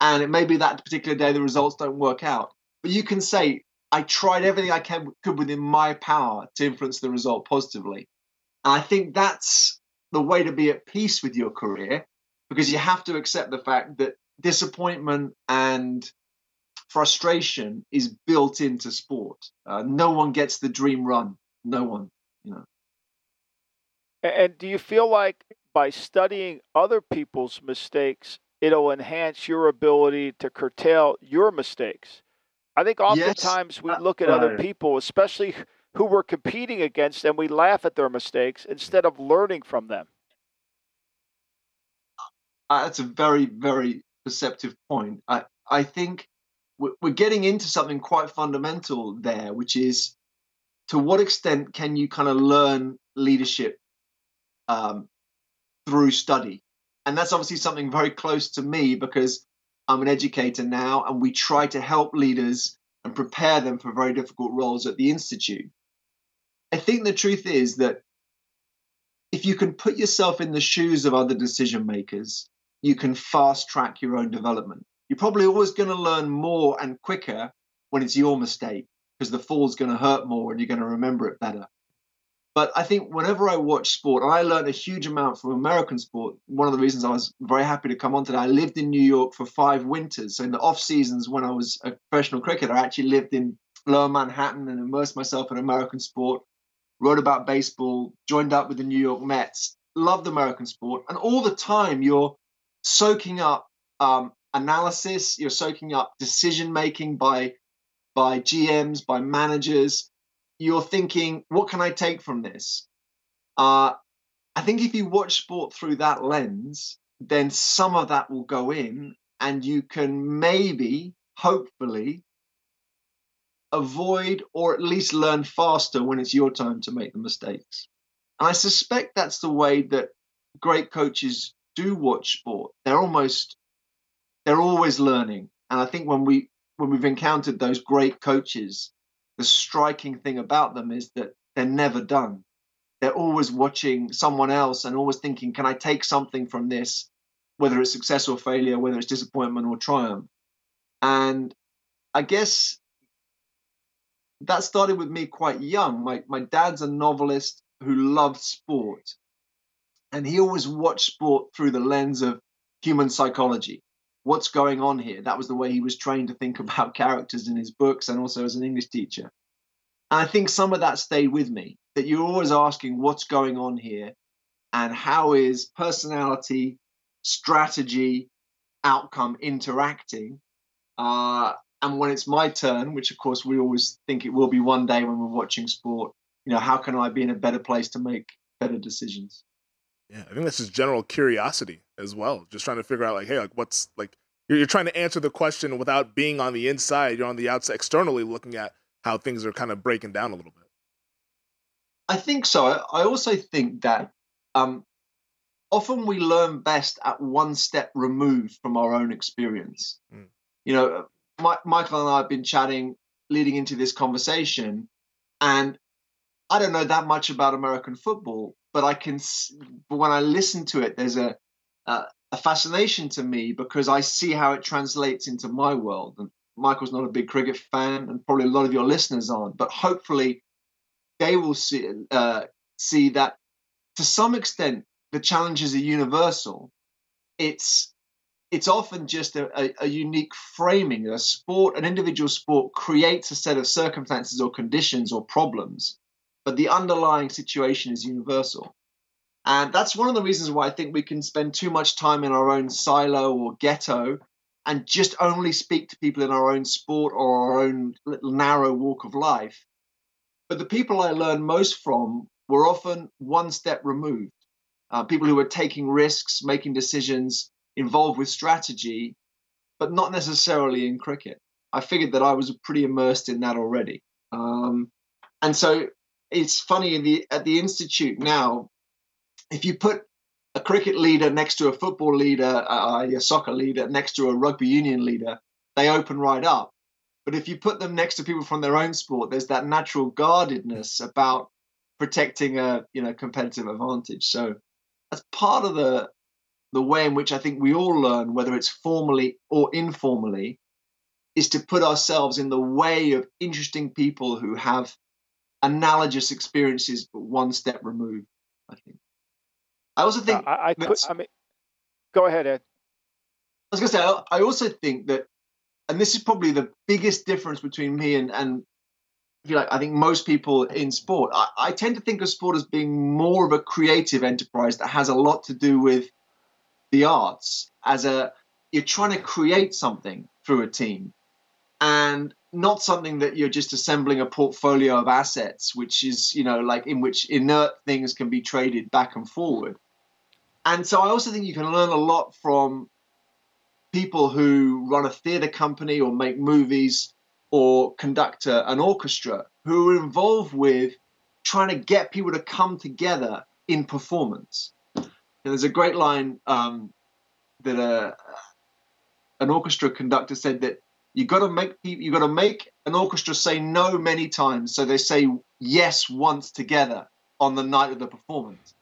and it may be that particular day the results don't work out, but you can say, I tried everything I can, could within my power to influence the result positively. And I think that's the way to be at peace with your career because you have to accept the fact that disappointment and frustration is built into sport. Uh, no one gets the dream run. No one, you know. And do you feel like by studying other people's mistakes, it'll enhance your ability to curtail your mistakes? I think oftentimes yes. we look at other people, especially who we're competing against, and we laugh at their mistakes instead of learning from them. Uh, that's a very, very perceptive point. I, I think we're getting into something quite fundamental there, which is to what extent can you kind of learn leadership um, through study? And that's obviously something very close to me because I'm an educator now, and we try to help leaders and prepare them for very difficult roles at the Institute. I think the truth is that if you can put yourself in the shoes of other decision makers, you can fast track your own development. You're probably always going to learn more and quicker when it's your mistake because the fall's going to hurt more and you're going to remember it better. But I think whenever I watch sport, and I learned a huge amount from American sport. One of the reasons I was very happy to come on today, I lived in New York for five winters. So in the off seasons when I was a professional cricketer, I actually lived in lower Manhattan and immersed myself in American sport, wrote about baseball, joined up with the New York Mets, loved American sport. And all the time you're soaking up um, analysis, you're soaking up decision making by by GMs, by managers you're thinking, what can I take from this? Uh, I think if you watch sport through that lens, then some of that will go in, and you can maybe, hopefully, avoid or at least learn faster when it's your time to make the mistakes. And I suspect that's the way that great coaches do watch sport, they're almost they're always learning. And I think when we when we've encountered those great coaches, the striking thing about them is that they're never done. They're always watching someone else and always thinking, can I take something from this, whether it's success or failure, whether it's disappointment or triumph? And I guess that started with me quite young. My my dad's a novelist who loved sport, and he always watched sport through the lens of human psychology. What's going on here? That was the way he was trained to think about characters in his books and also as an English teacher. And I think some of that stayed with me. That you're always asking what's going on here, and how is personality, strategy, outcome interacting. Uh, and when it's my turn, which of course we always think it will be one day when we're watching sport, you know, how can I be in a better place to make better decisions? Yeah, I think that's just general curiosity as well. Just trying to figure out, like, hey, like, what's like, you're, you're trying to answer the question without being on the inside. You're on the outside, externally looking at how things are kind of breaking down a little bit. I think so. I also think that um, often we learn best at one step removed from our own experience. Mm. You know, my, Michael and I have been chatting leading into this conversation, and I don't know that much about American football, but I can. But when I listen to it, there's a, a a fascination to me because I see how it translates into my world. And Michael's not a big cricket fan, and probably a lot of your listeners aren't. But hopefully, they will see uh, see that to some extent the challenges are universal. It's it's often just a, a, a, unique framing. A sport, an individual sport, creates a set of circumstances or conditions or problems, but the underlying situation is universal. And that's one of the reasons why I think we can spend too much time in our own silo or ghetto and just only speak to people in our own sport or our own little narrow walk of life. But the people I learned most from were often one step removed. Uh, people who were taking risks, making decisions, involved with strategy, but not necessarily in cricket. I figured that I was pretty immersed in that already. Um, and so it's funny the at the institute now, if you put a cricket leader next to a football leader, uh, a soccer leader next to a rugby union leader, they open right up. But if you put them next to people from their own sport, there's that natural guardedness about protecting a you know competitive advantage. So that's part of the the way in which I think we all learn, whether it's formally or informally, is to put ourselves in the way of interesting people who have analogous experiences, but one step removed. I think. I also think. Uh, I, I, could, I mean, go ahead, Ed. I was going to say, I also think that, and this is probably the biggest difference between me and, and if you like, I think most people in sport, I, I tend to think of sport as being more of a creative enterprise that has a lot to do with the arts as a you're trying to create something through a team and not something that you're just assembling a portfolio of assets which is you know like in which inert things can be traded back and forward. And so i also think you can learn a lot from people who run a theater company or make movies or conduct a, an orchestra who are involved with trying to get people to come together in performance. And there's a great line um, that a, uh, an orchestra conductor said that you got to make you got to make an orchestra say no many times, so they say yes once together on the night of the performance,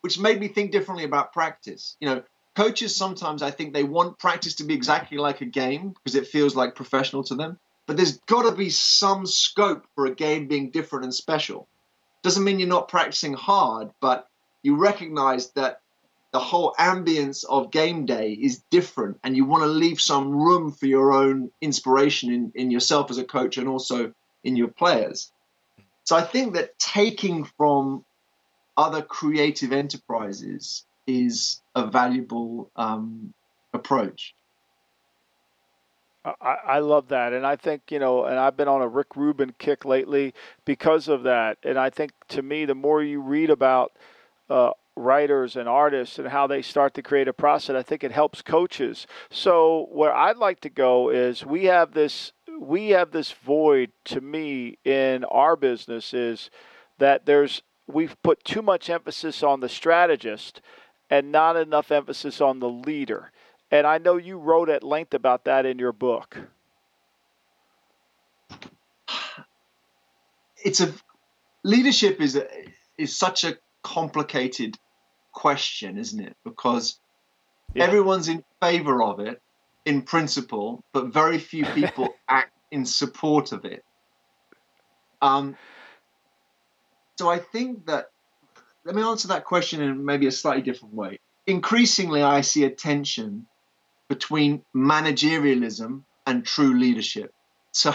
which made me think differently about practice. You know, coaches sometimes I think they want practice to be exactly like a game because it feels like professional to them. But there's got to be some scope for a game being different and special. Doesn't mean you're not practicing hard, but you recognize that the whole ambience of game day is different and you want to leave some room for your own inspiration in, in yourself as a coach and also in your players so i think that taking from other creative enterprises is a valuable um, approach I, I love that. And I think, you know, and I've been on a Rick Rubin kick lately because of that. And I think to me, the more you read about uh, writers and artists and how they start the creative process. I think it helps coaches. So where I'd like to go is we have this we have this void to me in our business is that there's we've put too much emphasis on the strategist and not enough emphasis on the leader. And I know you wrote at length about that in your book. It's a leadership is a, is such a complicated question, isn't it? Because yeah. everyone's in favor of it in principle, but very few people act in support of it. Um, so I think that let me answer that question in maybe a slightly different way. Increasingly, I see a tension between managerialism and true leadership. So,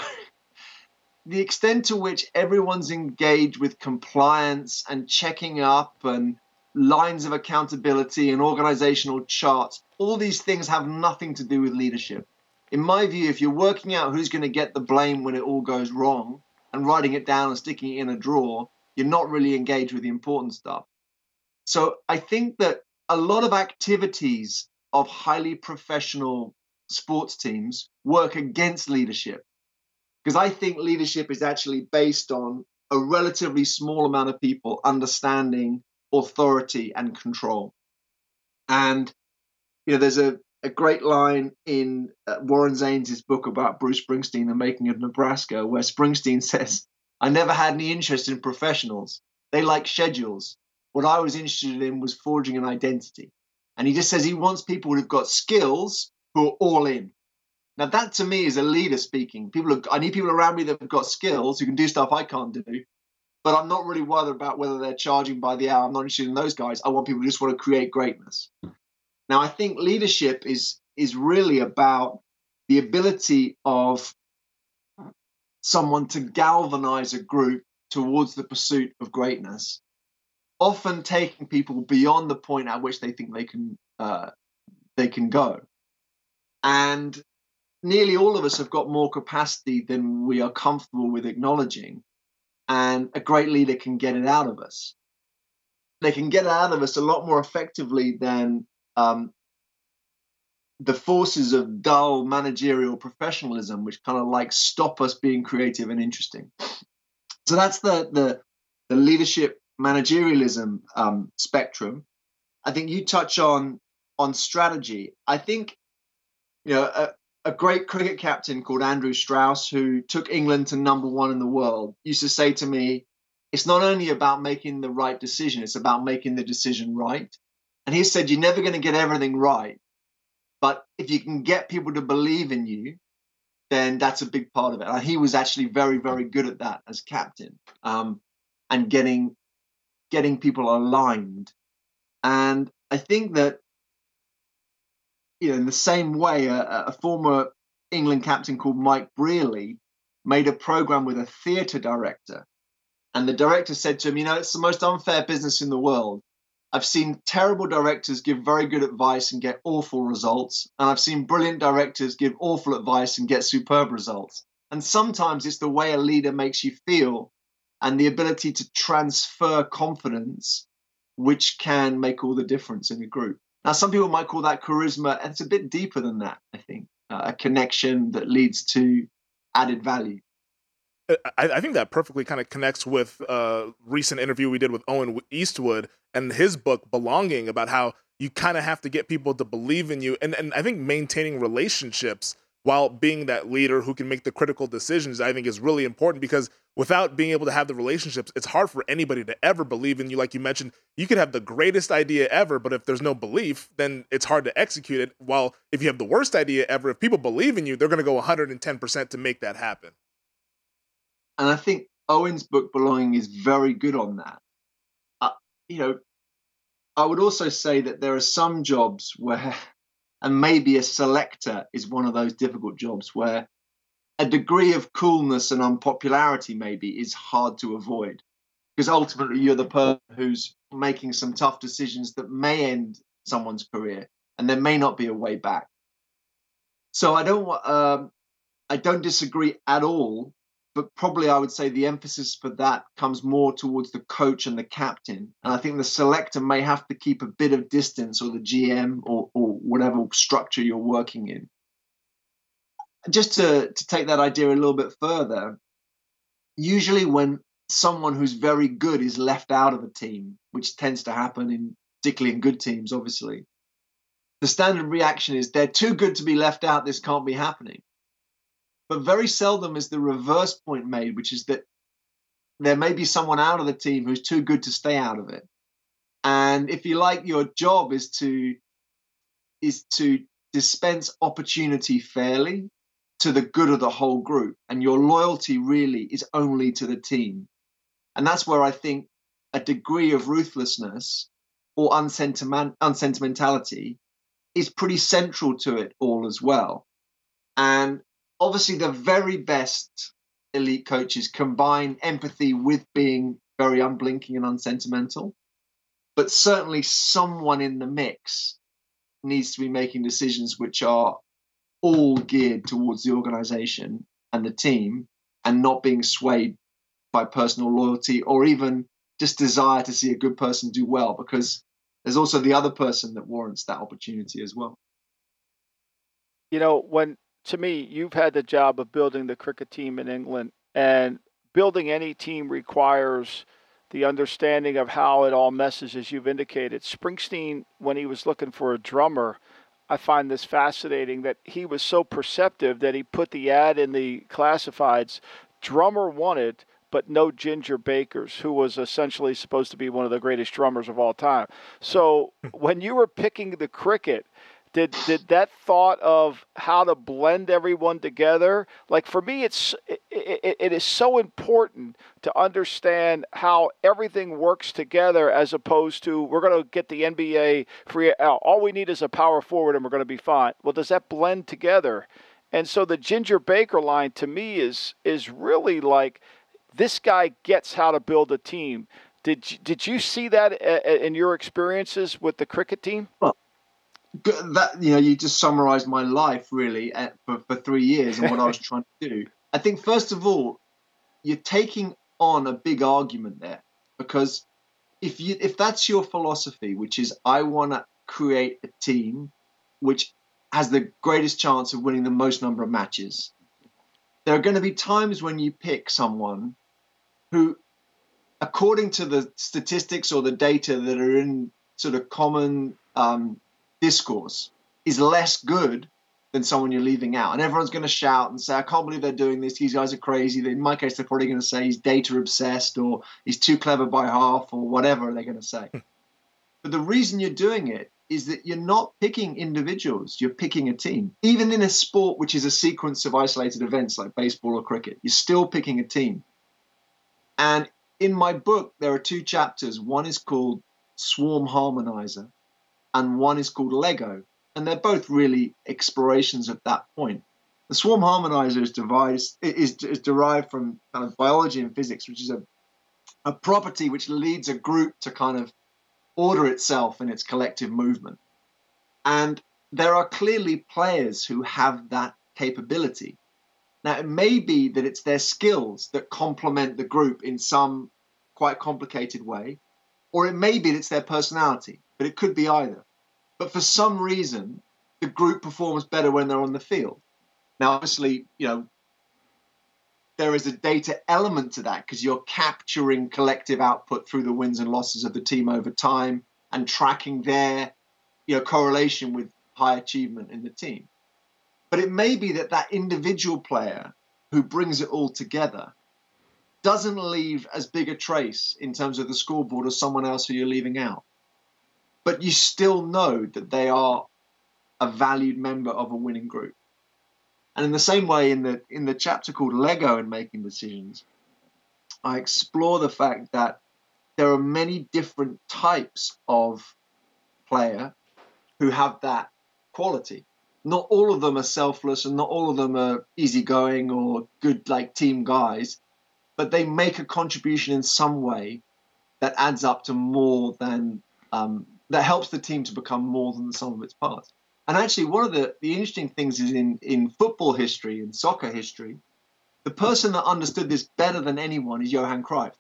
the extent to which everyone's engaged with compliance and checking up and lines of accountability and organizational charts, all these things have nothing to do with leadership. In my view, if you're working out who's going to get the blame when it all goes wrong and writing it down and sticking it in a drawer, you're not really engaged with the important stuff. So I think that a lot of activities of highly professional sports teams work against leadership because I think leadership is actually based on a relatively small amount of people understanding authority and control. And you know, there's a, a great line in uh, Warren Zanes' book about Bruce Springsteen, The Making of Nebraska, where Springsteen says, I never had any interest in professionals. They like schedules. What I was interested in was forging an identity. And he just says he wants people who've got skills who are all in. Now that to me is a leader speaking. People, are, I need people around me that have got skills who can do stuff I can't do. But I'm not really worried about whether they're charging by the hour. I'm not interested in those guys. I want people who just want to create greatness. Now I think leadership is is really about the ability of someone to galvanize a group towards the pursuit of greatness, often taking people beyond the point at which they think they can uh, they can go. And nearly all of us have got more capacity than we are comfortable with acknowledging, and a great leader can get it out of us. They can get it out of us a lot more effectively than um, the forces of dull managerial professionalism, which kind of like stop us being creative and interesting. So that's the the, the leadership managerialism um, spectrum. I think you touch on on strategy. I think you know a, a great cricket captain called Andrew Strauss, who took England to number one in the world, used to say to me, "It's not only about making the right decision; it's about making the decision right." And he said, "You're never going to get everything right, but if you can get people to believe in you, then that's a big part of it. And he was actually very, very good at that as captain, um, and getting getting people aligned. And I think that you know, in the same way, a, a former England captain called Mike Brearley made a program with a theatre director, and the director said to him, "You know, it's the most unfair business in the world." I've seen terrible directors give very good advice and get awful results. And I've seen brilliant directors give awful advice and get superb results. And sometimes it's the way a leader makes you feel and the ability to transfer confidence, which can make all the difference in a group. Now, some people might call that charisma, and it's a bit deeper than that, I think. Uh, a connection that leads to added value. I, I, think that perfectly kind of connects with a recent interview we did with Owen Eastwood and his book Belonging about how you kind of have to get people to believe in you and and I think maintaining relationships while being that leader who can make the critical decisions I think is really important because without being able to have the relationships it's hard for anybody to ever believe in you. Like you mentioned you could have the greatest idea ever but if there's no belief then it's hard to execute it. While if you have the worst idea ever if people believe in you they're going to go 110% to make that happen. And I think Owen's book Belonging is very good on that. Uh, you know, I would also say that there are some jobs where, and maybe a selector is one of those difficult jobs where a degree of coolness and unpopularity maybe is hard to avoid. Because ultimately you're the person who's making some tough decisions that may end someone's career and there may not be a way back. So i don't um, i don't disagree at all but probably I would say the emphasis for that comes more towards the coach and the captain. And I think the selector may have to keep a bit of distance, or the GM, or, or whatever structure you're working in. Just to, to take that idea a little bit further, usually when someone who's very good is left out of a team, which tends to happen in particularly in good teams, obviously, the standard reaction is they're too good to be left out. This can't be happening. But very seldom is the reverse point made, which is that there may be someone out of the team who's too good to stay out of it. And if you like, your job is to is to dispense opportunity fairly to the good of the whole group. And your loyalty really is only to the team. And that's where I think a degree of ruthlessness or unsentiment, unsentimentality is pretty central to it all as well. And obviously, the very best elite coaches combine empathy with being very unblinking and unsentimental. But certainly, someone in the mix needs to be making decisions which are all geared towards the organization and the team and not being swayed by personal loyalty or even just desire to see a good person do well because there's also the other person that warrants that opportunity as well. You know, when to me, you've had the job of building the cricket team in England, and building any team requires the understanding of how it all messes, as you've indicated. Springsteen, when he was looking for a drummer, I find this fascinating that he was so perceptive that he put the ad in the classifieds drummer wanted, but no Ginger Bakers, who was essentially supposed to be one of the greatest drummers of all time. So when you were picking the cricket, did did that thought of how to blend everyone together like for me it's it, it, it is so important to understand how everything works together as opposed to we're going to get the nba free out all we need is a power forward and we're going to be fine. Well does that blend together? And so the ginger baker line to me is is really like this guy gets how to build a team. Did you, did you see that uh, uh, in your experiences with the cricket team? Well that you know you just summarized my life really at, for, for three years and what i was trying to do. I think first of all you're taking on a big argument there because if you if that's your philosophy which is i want to create a team which has the greatest chance of winning the most number of matches there are going to be times when you pick someone who according to the statistics or the data that are in sort of common um, discourse is less good than someone you're leaving out. And everyone's going to shout and say, I can't believe they're doing this. These guys are crazy. In my case, they're probably going to say he's data obsessed or he's too clever by half or whatever they're going to say. Hmm. but the reason you're doing it is that you're not picking individuals, you're picking a team. Even in a sport which is a sequence of isolated events like baseball or cricket, you're still picking a team. And in my book, there are two chapters. One is called Swarm Harmonizer, and one is called Lego. And they're both really explorations at that point. The swarm harmonizer is, devised, is, is derived from kind of biology and physics, which is a, a property which leads a group to kind of order itself in its collective movement. And there are clearly players who have that capability. Now, it may be that it's their skills that complement the group in some quite complicated way, or it may be that it's their personality but it could be either. But for some reason, the group performs better when they're on the field. Now, obviously, you know, there is a data element to that because you're capturing collective output through the wins and losses of the team over time and tracking their, you know, correlation with high achievement in the team. But it may be that that individual player who brings it all together doesn't leave as big a trace in terms of the scoreboard as someone else who you're leaving out but you still know that they are a valued member of a winning group. And in the same way, in the in the chapter called Lego and Making Decisions, I explore the fact that there are many different types of player who have that quality. Not all of them are selfless and not all of them are easygoing or good like team guys, but they make a contribution in some way that adds up to more than um, that helps the team to become more than the sum of its parts. And actually, one of the, the interesting things is in, in football history and soccer history, the person that understood this better than anyone is Johan Cruyff,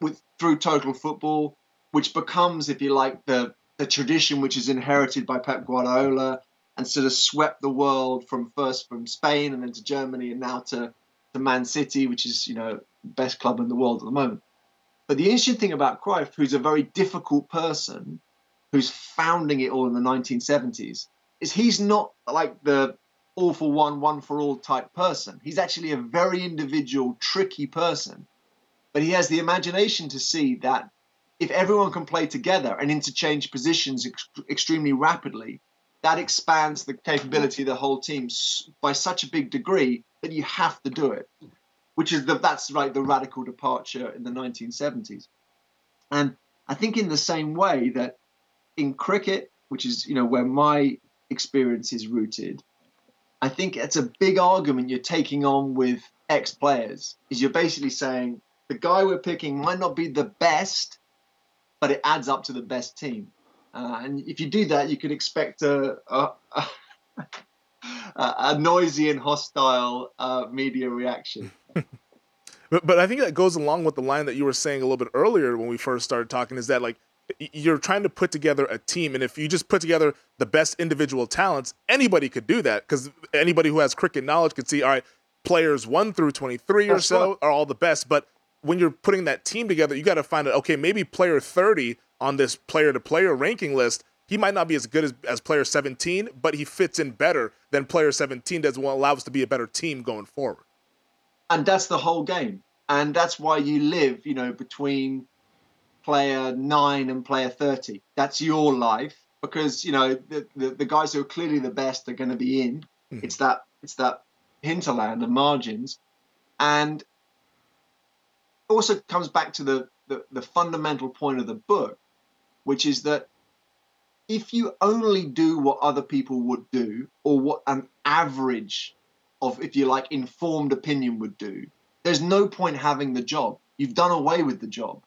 with through total football, which becomes, if you like, the the tradition which is inherited by Pep Guardiola and sort of swept the world from first from Spain and then to Germany and now to, to Man City, which is, you know, best club in the world at the moment. But the interesting thing about Cruyff, who's a very difficult person, who's founding it all in the 1970s, is he's not like the all for one, one for all type person. He's actually a very individual, tricky person. But he has the imagination to see that if everyone can play together and interchange positions ex- extremely rapidly, that expands the capability of the whole team by such a big degree that you have to do it. Which is the, that's right the radical departure in the 1970s. And I think in the same way that in cricket, which is you know where my experience is rooted, I think it's a big argument you're taking on with ex players. Is you're basically saying the guy we're picking might not be the best, but it adds up to the best team. Uh, and if you do that, you could expect a, a, a, a noisy and hostile uh, media reaction. but, but I think that goes along with the line that you were saying a little bit earlier when we first started talking is that like you're trying to put together a team and if you just put together the best individual talents anybody could do that because anybody who has cricket knowledge could see all right players 1 through 23 or so are all the best but when you're putting that team together you got to find out okay maybe player 30 on this player to player ranking list he might not be as good as, as player 17 but he fits in better than player 17 does what allows us to be a better team going forward. And that's the whole game. And that's why you live you know between player nine and player 30. That's your life because, you know, the, the, the guys who are clearly the best are going to be in. Mm-hmm. It's that, it's that hinterland of margins. And also comes back to the, the, the fundamental point of the book, which is that if you only do what other people would do or what an average of, if you like, informed opinion would do, there's no point having the job. You've done away with the job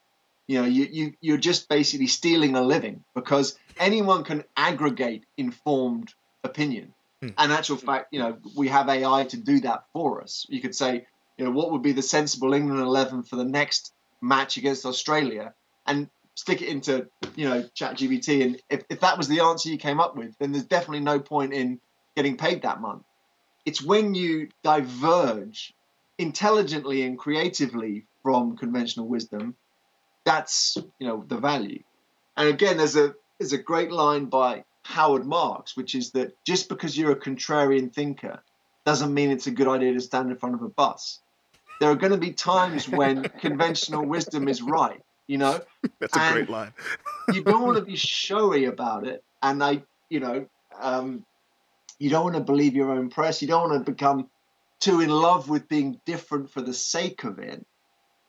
you know you, you you're just basically stealing a living because anyone can aggregate informed opinion. Hmm. and actual fact you know we have ai to do that for us. You could say you know what would be the sensible england 11 for the next match against australia? And stick it into you know chat gpt and if, if that was the answer you came up with then there's definitely no point in getting paid that month. It's when you diverge intelligently and creatively from conventional wisdom that's you know the value. And again, there's a there's a great line by Howard Marks, which is that just because you're a contrarian thinker doesn't mean it's a good idea to stand in front of a bus. There are going to be times when conventional wisdom is right, you know. That's a and great line. you don't want to be showy about it, and I, you know, um, you don't want to believe your own press. You don't want to become too in love with being different for the sake of it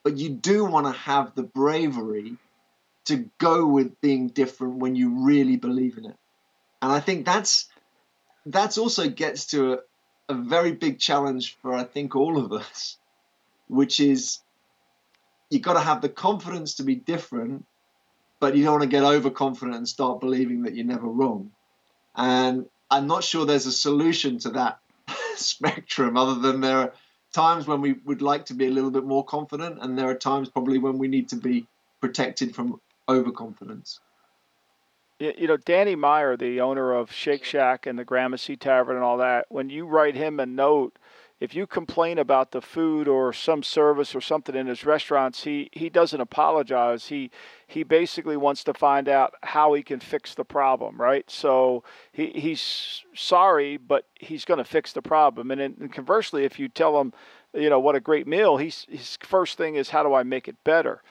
but you do want to have the bravery to go with being different when you really believe in it. And I think that's that's also gets to a, a very big challenge for I think all of us, which is you've got to have the confidence to be different, but you don't want to get overconfident and start believing that you're never wrong. And I'm not sure there's a solution to that spectrum other than there are times when we would like to be a little bit more confident, and there are times probably when we need to be protected from overconfidence. You know, Danny Meyer, the owner of Shake Shack and the Gramercy Tavern and all that, when you write him a note, if you complain about the food or some service or something in his restaurants, he, he doesn't apologize. He he basically wants to find out how he can fix the problem, right? So he, he's sorry, but he's going to fix the problem. And, and conversely, if you tell him, you know, what a great meal, he's, his first thing is, how do I make it better?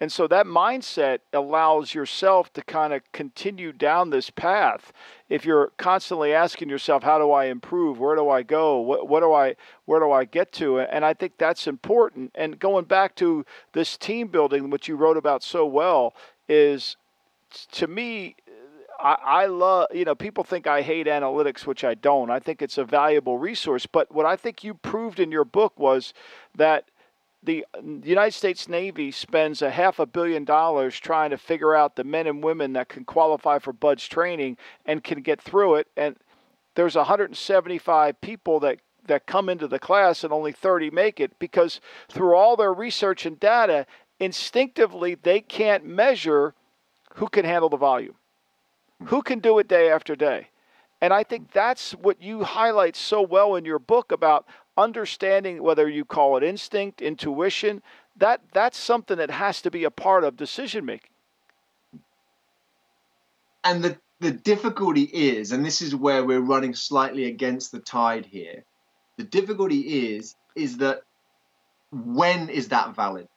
And so that mindset allows yourself to kind of continue down this path. If you're constantly asking yourself, how do I improve? Where do I go? What, what do I where do I get to? And I think that's important. And going back to this team building, which you wrote about so well, is to me I, I, love, you know, people think I hate analytics, which I don't. I think it's a valuable resource. But what I think you proved in your book was that the United States Navy spends a half a billion dollars trying to figure out the men and women that can qualify for BUD/S training and can get through it. And there's 175 people that that come into the class and only 30 make it because through all their research and data, instinctively they can't measure who can handle the volume, who can do it day after day. And I think that's what you highlight so well in your book about understanding whether you call it instinct, intuition, that that's something that has to be a part of decision making. and the the difficulty is, and this is where we're running slightly against the tide here. The difficulty is is that when is that valid?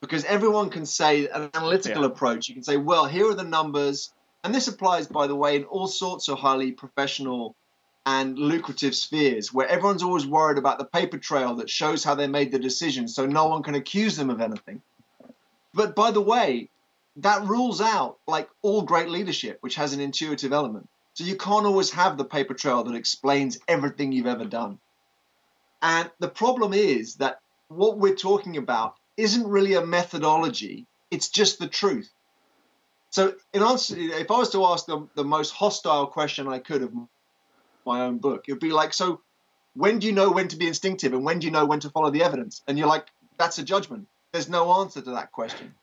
Because everyone can say an analytical Yeah. approach. You can say, well, here are the numbers, and this applies, by the way, in all sorts of highly professional and lucrative spheres where everyone's always worried about the paper trail that shows how they made the decision so no one can accuse them of anything. But by the way, that rules out like all great leadership, which has an intuitive element. So you can't always have the paper trail that explains everything you've ever done. And the problem is that what we're talking about isn't really a methodology, it's just the truth. So, in answer, if I was to ask the, the most hostile question I could of my own book, it would be like, so when do you know when to be instinctive and when do you know when to follow the evidence? And you're like, that's a judgment. There's no answer to that question.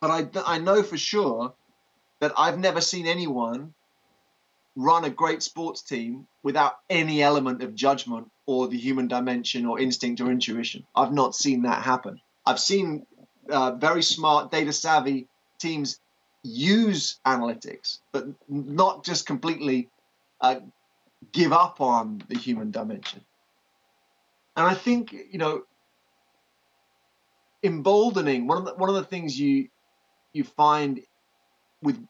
But I, I know for sure that I've never seen anyone run a great sports team without any element of judgment or the human dimension or instinct or intuition. I've not seen that happen. I've seen uh, very smart, data savvy teams use analytics, but not just completely uh, give up on the human dimension. And I think, you know, emboldening one of the, one of the things you you find with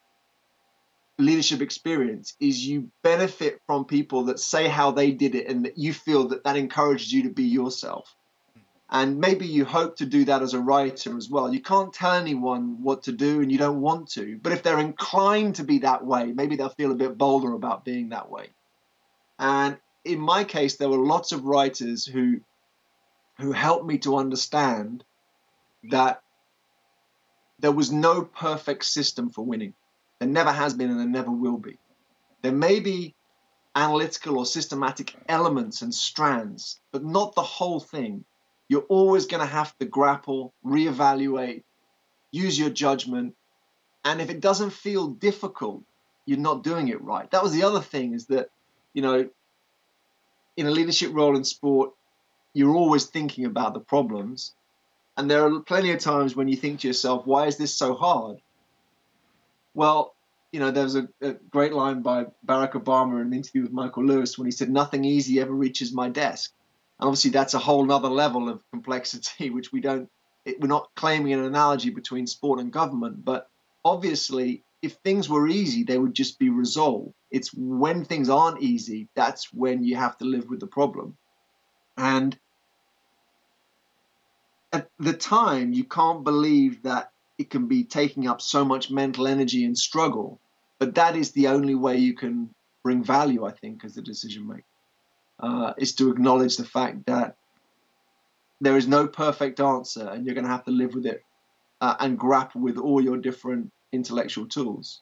leadership experience is you benefit from people that say how they did it and that you feel that that encourages you to be yourself. Mm-hmm. And maybe you hope to do that as a writer as well. You can't tell anyone what to do and you don't want to but if they're inclined to be that way maybe they'll feel a bit bolder about being that way and in my case there were lots of writers who who helped me to understand that there was no perfect system for winning. There never has been and there never will be. There may be analytical or systematic elements and strands, but not the whole thing. You're always going to have to grapple, reevaluate, use your judgment. And if it doesn't feel difficult, you're not doing it right. That was the other thing is that, you know, in a leadership role in sport, you're always thinking about the problems. And there are plenty of times when you think to yourself, why is this so hard? Well, you know, there was a, a great line by Barack Obama in an interview with Michael Lewis when he said, nothing easy ever reaches my desk. And obviously, that's a whole other level of complexity, which we don't, it, we're not claiming an analogy between sport and government. But obviously, if things were easy, they would just be resolved. It's when things aren't easy, that's when you have to live with the problem. And at the time, you can't believe that it can be taking up so much mental energy and struggle. But that is the only way you can bring value, I think, as a decision maker, uh, is to acknowledge the fact that there is no perfect answer and you're going to have to live with it uh, and grapple with all your different intellectual tools.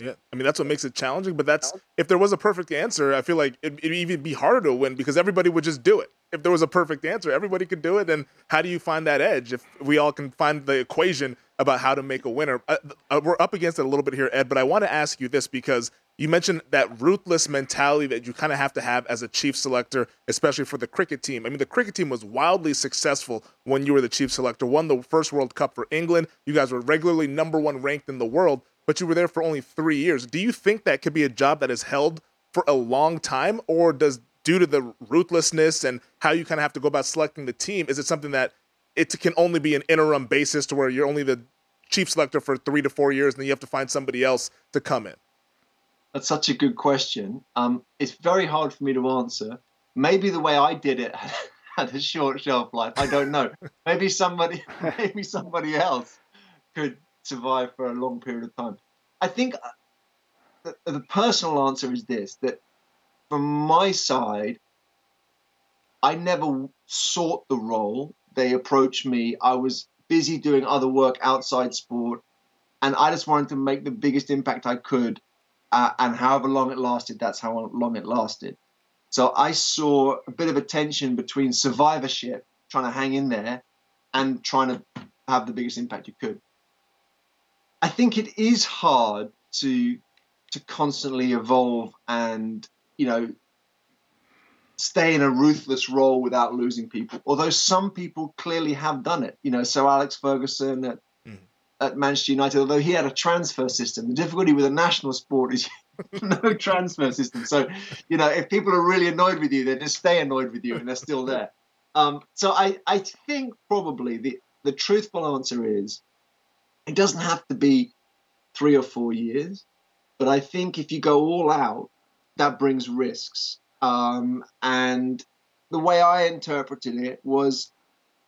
Yeah, I mean that's what makes it challenging. But that's if there was a perfect answer, I feel like it'd, it'd even be harder to win because everybody would just do it. If there was a perfect answer, everybody could do it. And how do you find that edge? If we all can find the equation about how to make a winner, uh, uh, we're up against it a little bit here, Ed. But I want to ask you this because you mentioned that ruthless mentality that you kind of have to have as a chief selector, especially for the cricket team. I mean, the cricket team was wildly successful when you were the chief selector. Won the first World Cup for England. You guys were regularly number one ranked in the world but you were there for only three years. Do you think that could be a job that is held for a long time, or does due to the ruthlessness and how you kind of have to go about selecting the team, is it something that it can only be an interim basis to where you're only the chief selector for three to four years, and then you have to find somebody else to come in? That's such a good question. Um, it's very hard for me to answer. Maybe the way I did it had a short shelf life. I don't know. maybe somebody, maybe somebody else could survive for a long period of time. I think the, the personal answer is this: that from my side, I never sought the role. They approached me. I was busy doing other work outside sport, and I just wanted to make the biggest impact I could. Uh, and however long it lasted, that's how long it lasted. So I saw a bit of a tension between survivorship, trying to hang in there, and trying to have the biggest impact you could. I think it is hard to to constantly evolve and you know stay in a ruthless role without losing people. Although some people clearly have done it. You know, so Alex Ferguson at at Manchester United, although he had a transfer system. The difficulty with a national sport is no transfer system. So, you know, if people are really annoyed with you, they just stay annoyed with you and they're still there. Um, so I, I think probably the, the truthful answer is it doesn't have to be three or four years, but I think if you go all out, that brings risks. Um, and the way I interpreted it was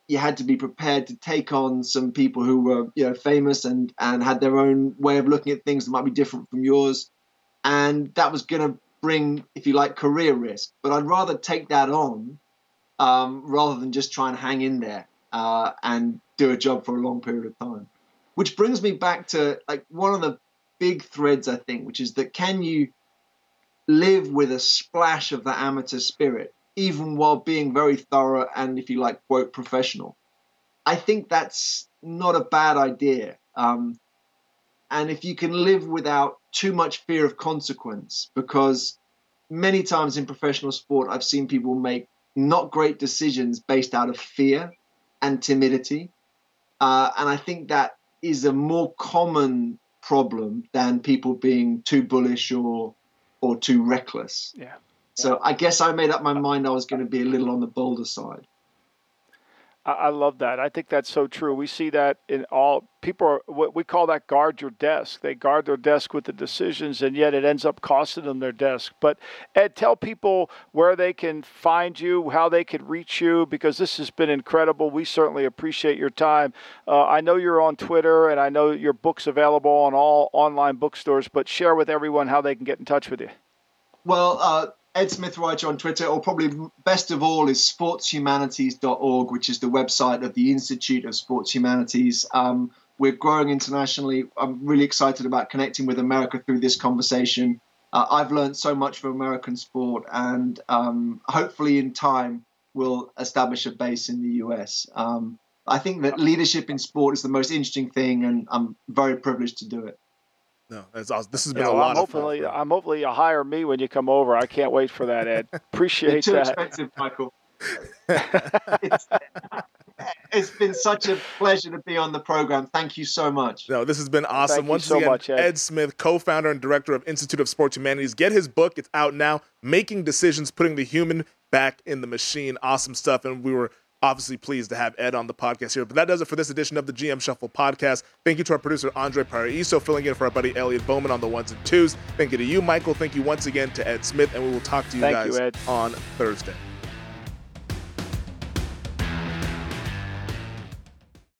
you had to be prepared to take on some people who were you know famous and and had their own way of looking at things that might be different from yours. And that was going to bring if you like career risk. But i'd rather take that on um, rather than just try and hang in there uh, and do a job for a long period of time which brings me back to like one of the big threads i think which is that can you live with a splash of the amateur spirit even while being very thorough and, if you like, quote, professional. I think that's not a bad idea. Um, and if you can live without too much fear of consequence, because many times in professional sport, I've seen people make not great decisions based out of fear and timidity. Uh, and I think that is a more common problem than people being too bullish or or too reckless. Yeah. So I guess I made up my mind I was going to be a little on the bolder side. I love that. I think that's so true. We see that in all people are what we call that guard your desk. They guard their desk with the decisions, and yet it ends up costing them their desk. But Ed, tell people where they can find you, how they can reach you, because this has been incredible. We certainly appreciate your time. Uh, I know you're on Twitter, and I know your book's available on all online bookstores. But share with everyone how they can get in touch with you. Well, uh, Ed Smith Writer on Twitter, or probably best of all is sportshumanities.org, which is the website of the Institute of Sports Humanities. Um, we're growing internationally. I'm really excited about connecting with America through this conversation. Uh, I've learned so much from American sport, and um, hopefully, in time, we'll establish a base in the US. Um, I think that leadership in sport is the most interesting thing, and I'm very privileged to do it. No, that's awesome. This has been yeah, a lot I'm of hopefully, fun. I'm hopefully you'll hire me when you come over. I can't wait for that, Ed. Appreciate too that. expensive, Michael. it's, it's been such a pleasure to be on the program. Thank you so much. No, this has been awesome. Thank Once so again, much, Ed. Ed Smith, co-founder and director of Institute of Sports Humanities. Get his book. It's out now. Making decisions, putting the human back in the machine. Awesome stuff. And we were obviously pleased to have Ed on the podcast here. But that does it for this edition of the GM Shuffle podcast. Thank you to our producer, Andre Paraiso, filling in for our buddy Elliot Bowman on the ones and twos. Thank you to you, Michael. Thank you once again to Ed Smith, and we will talk to you Thank guys you, on Thursday.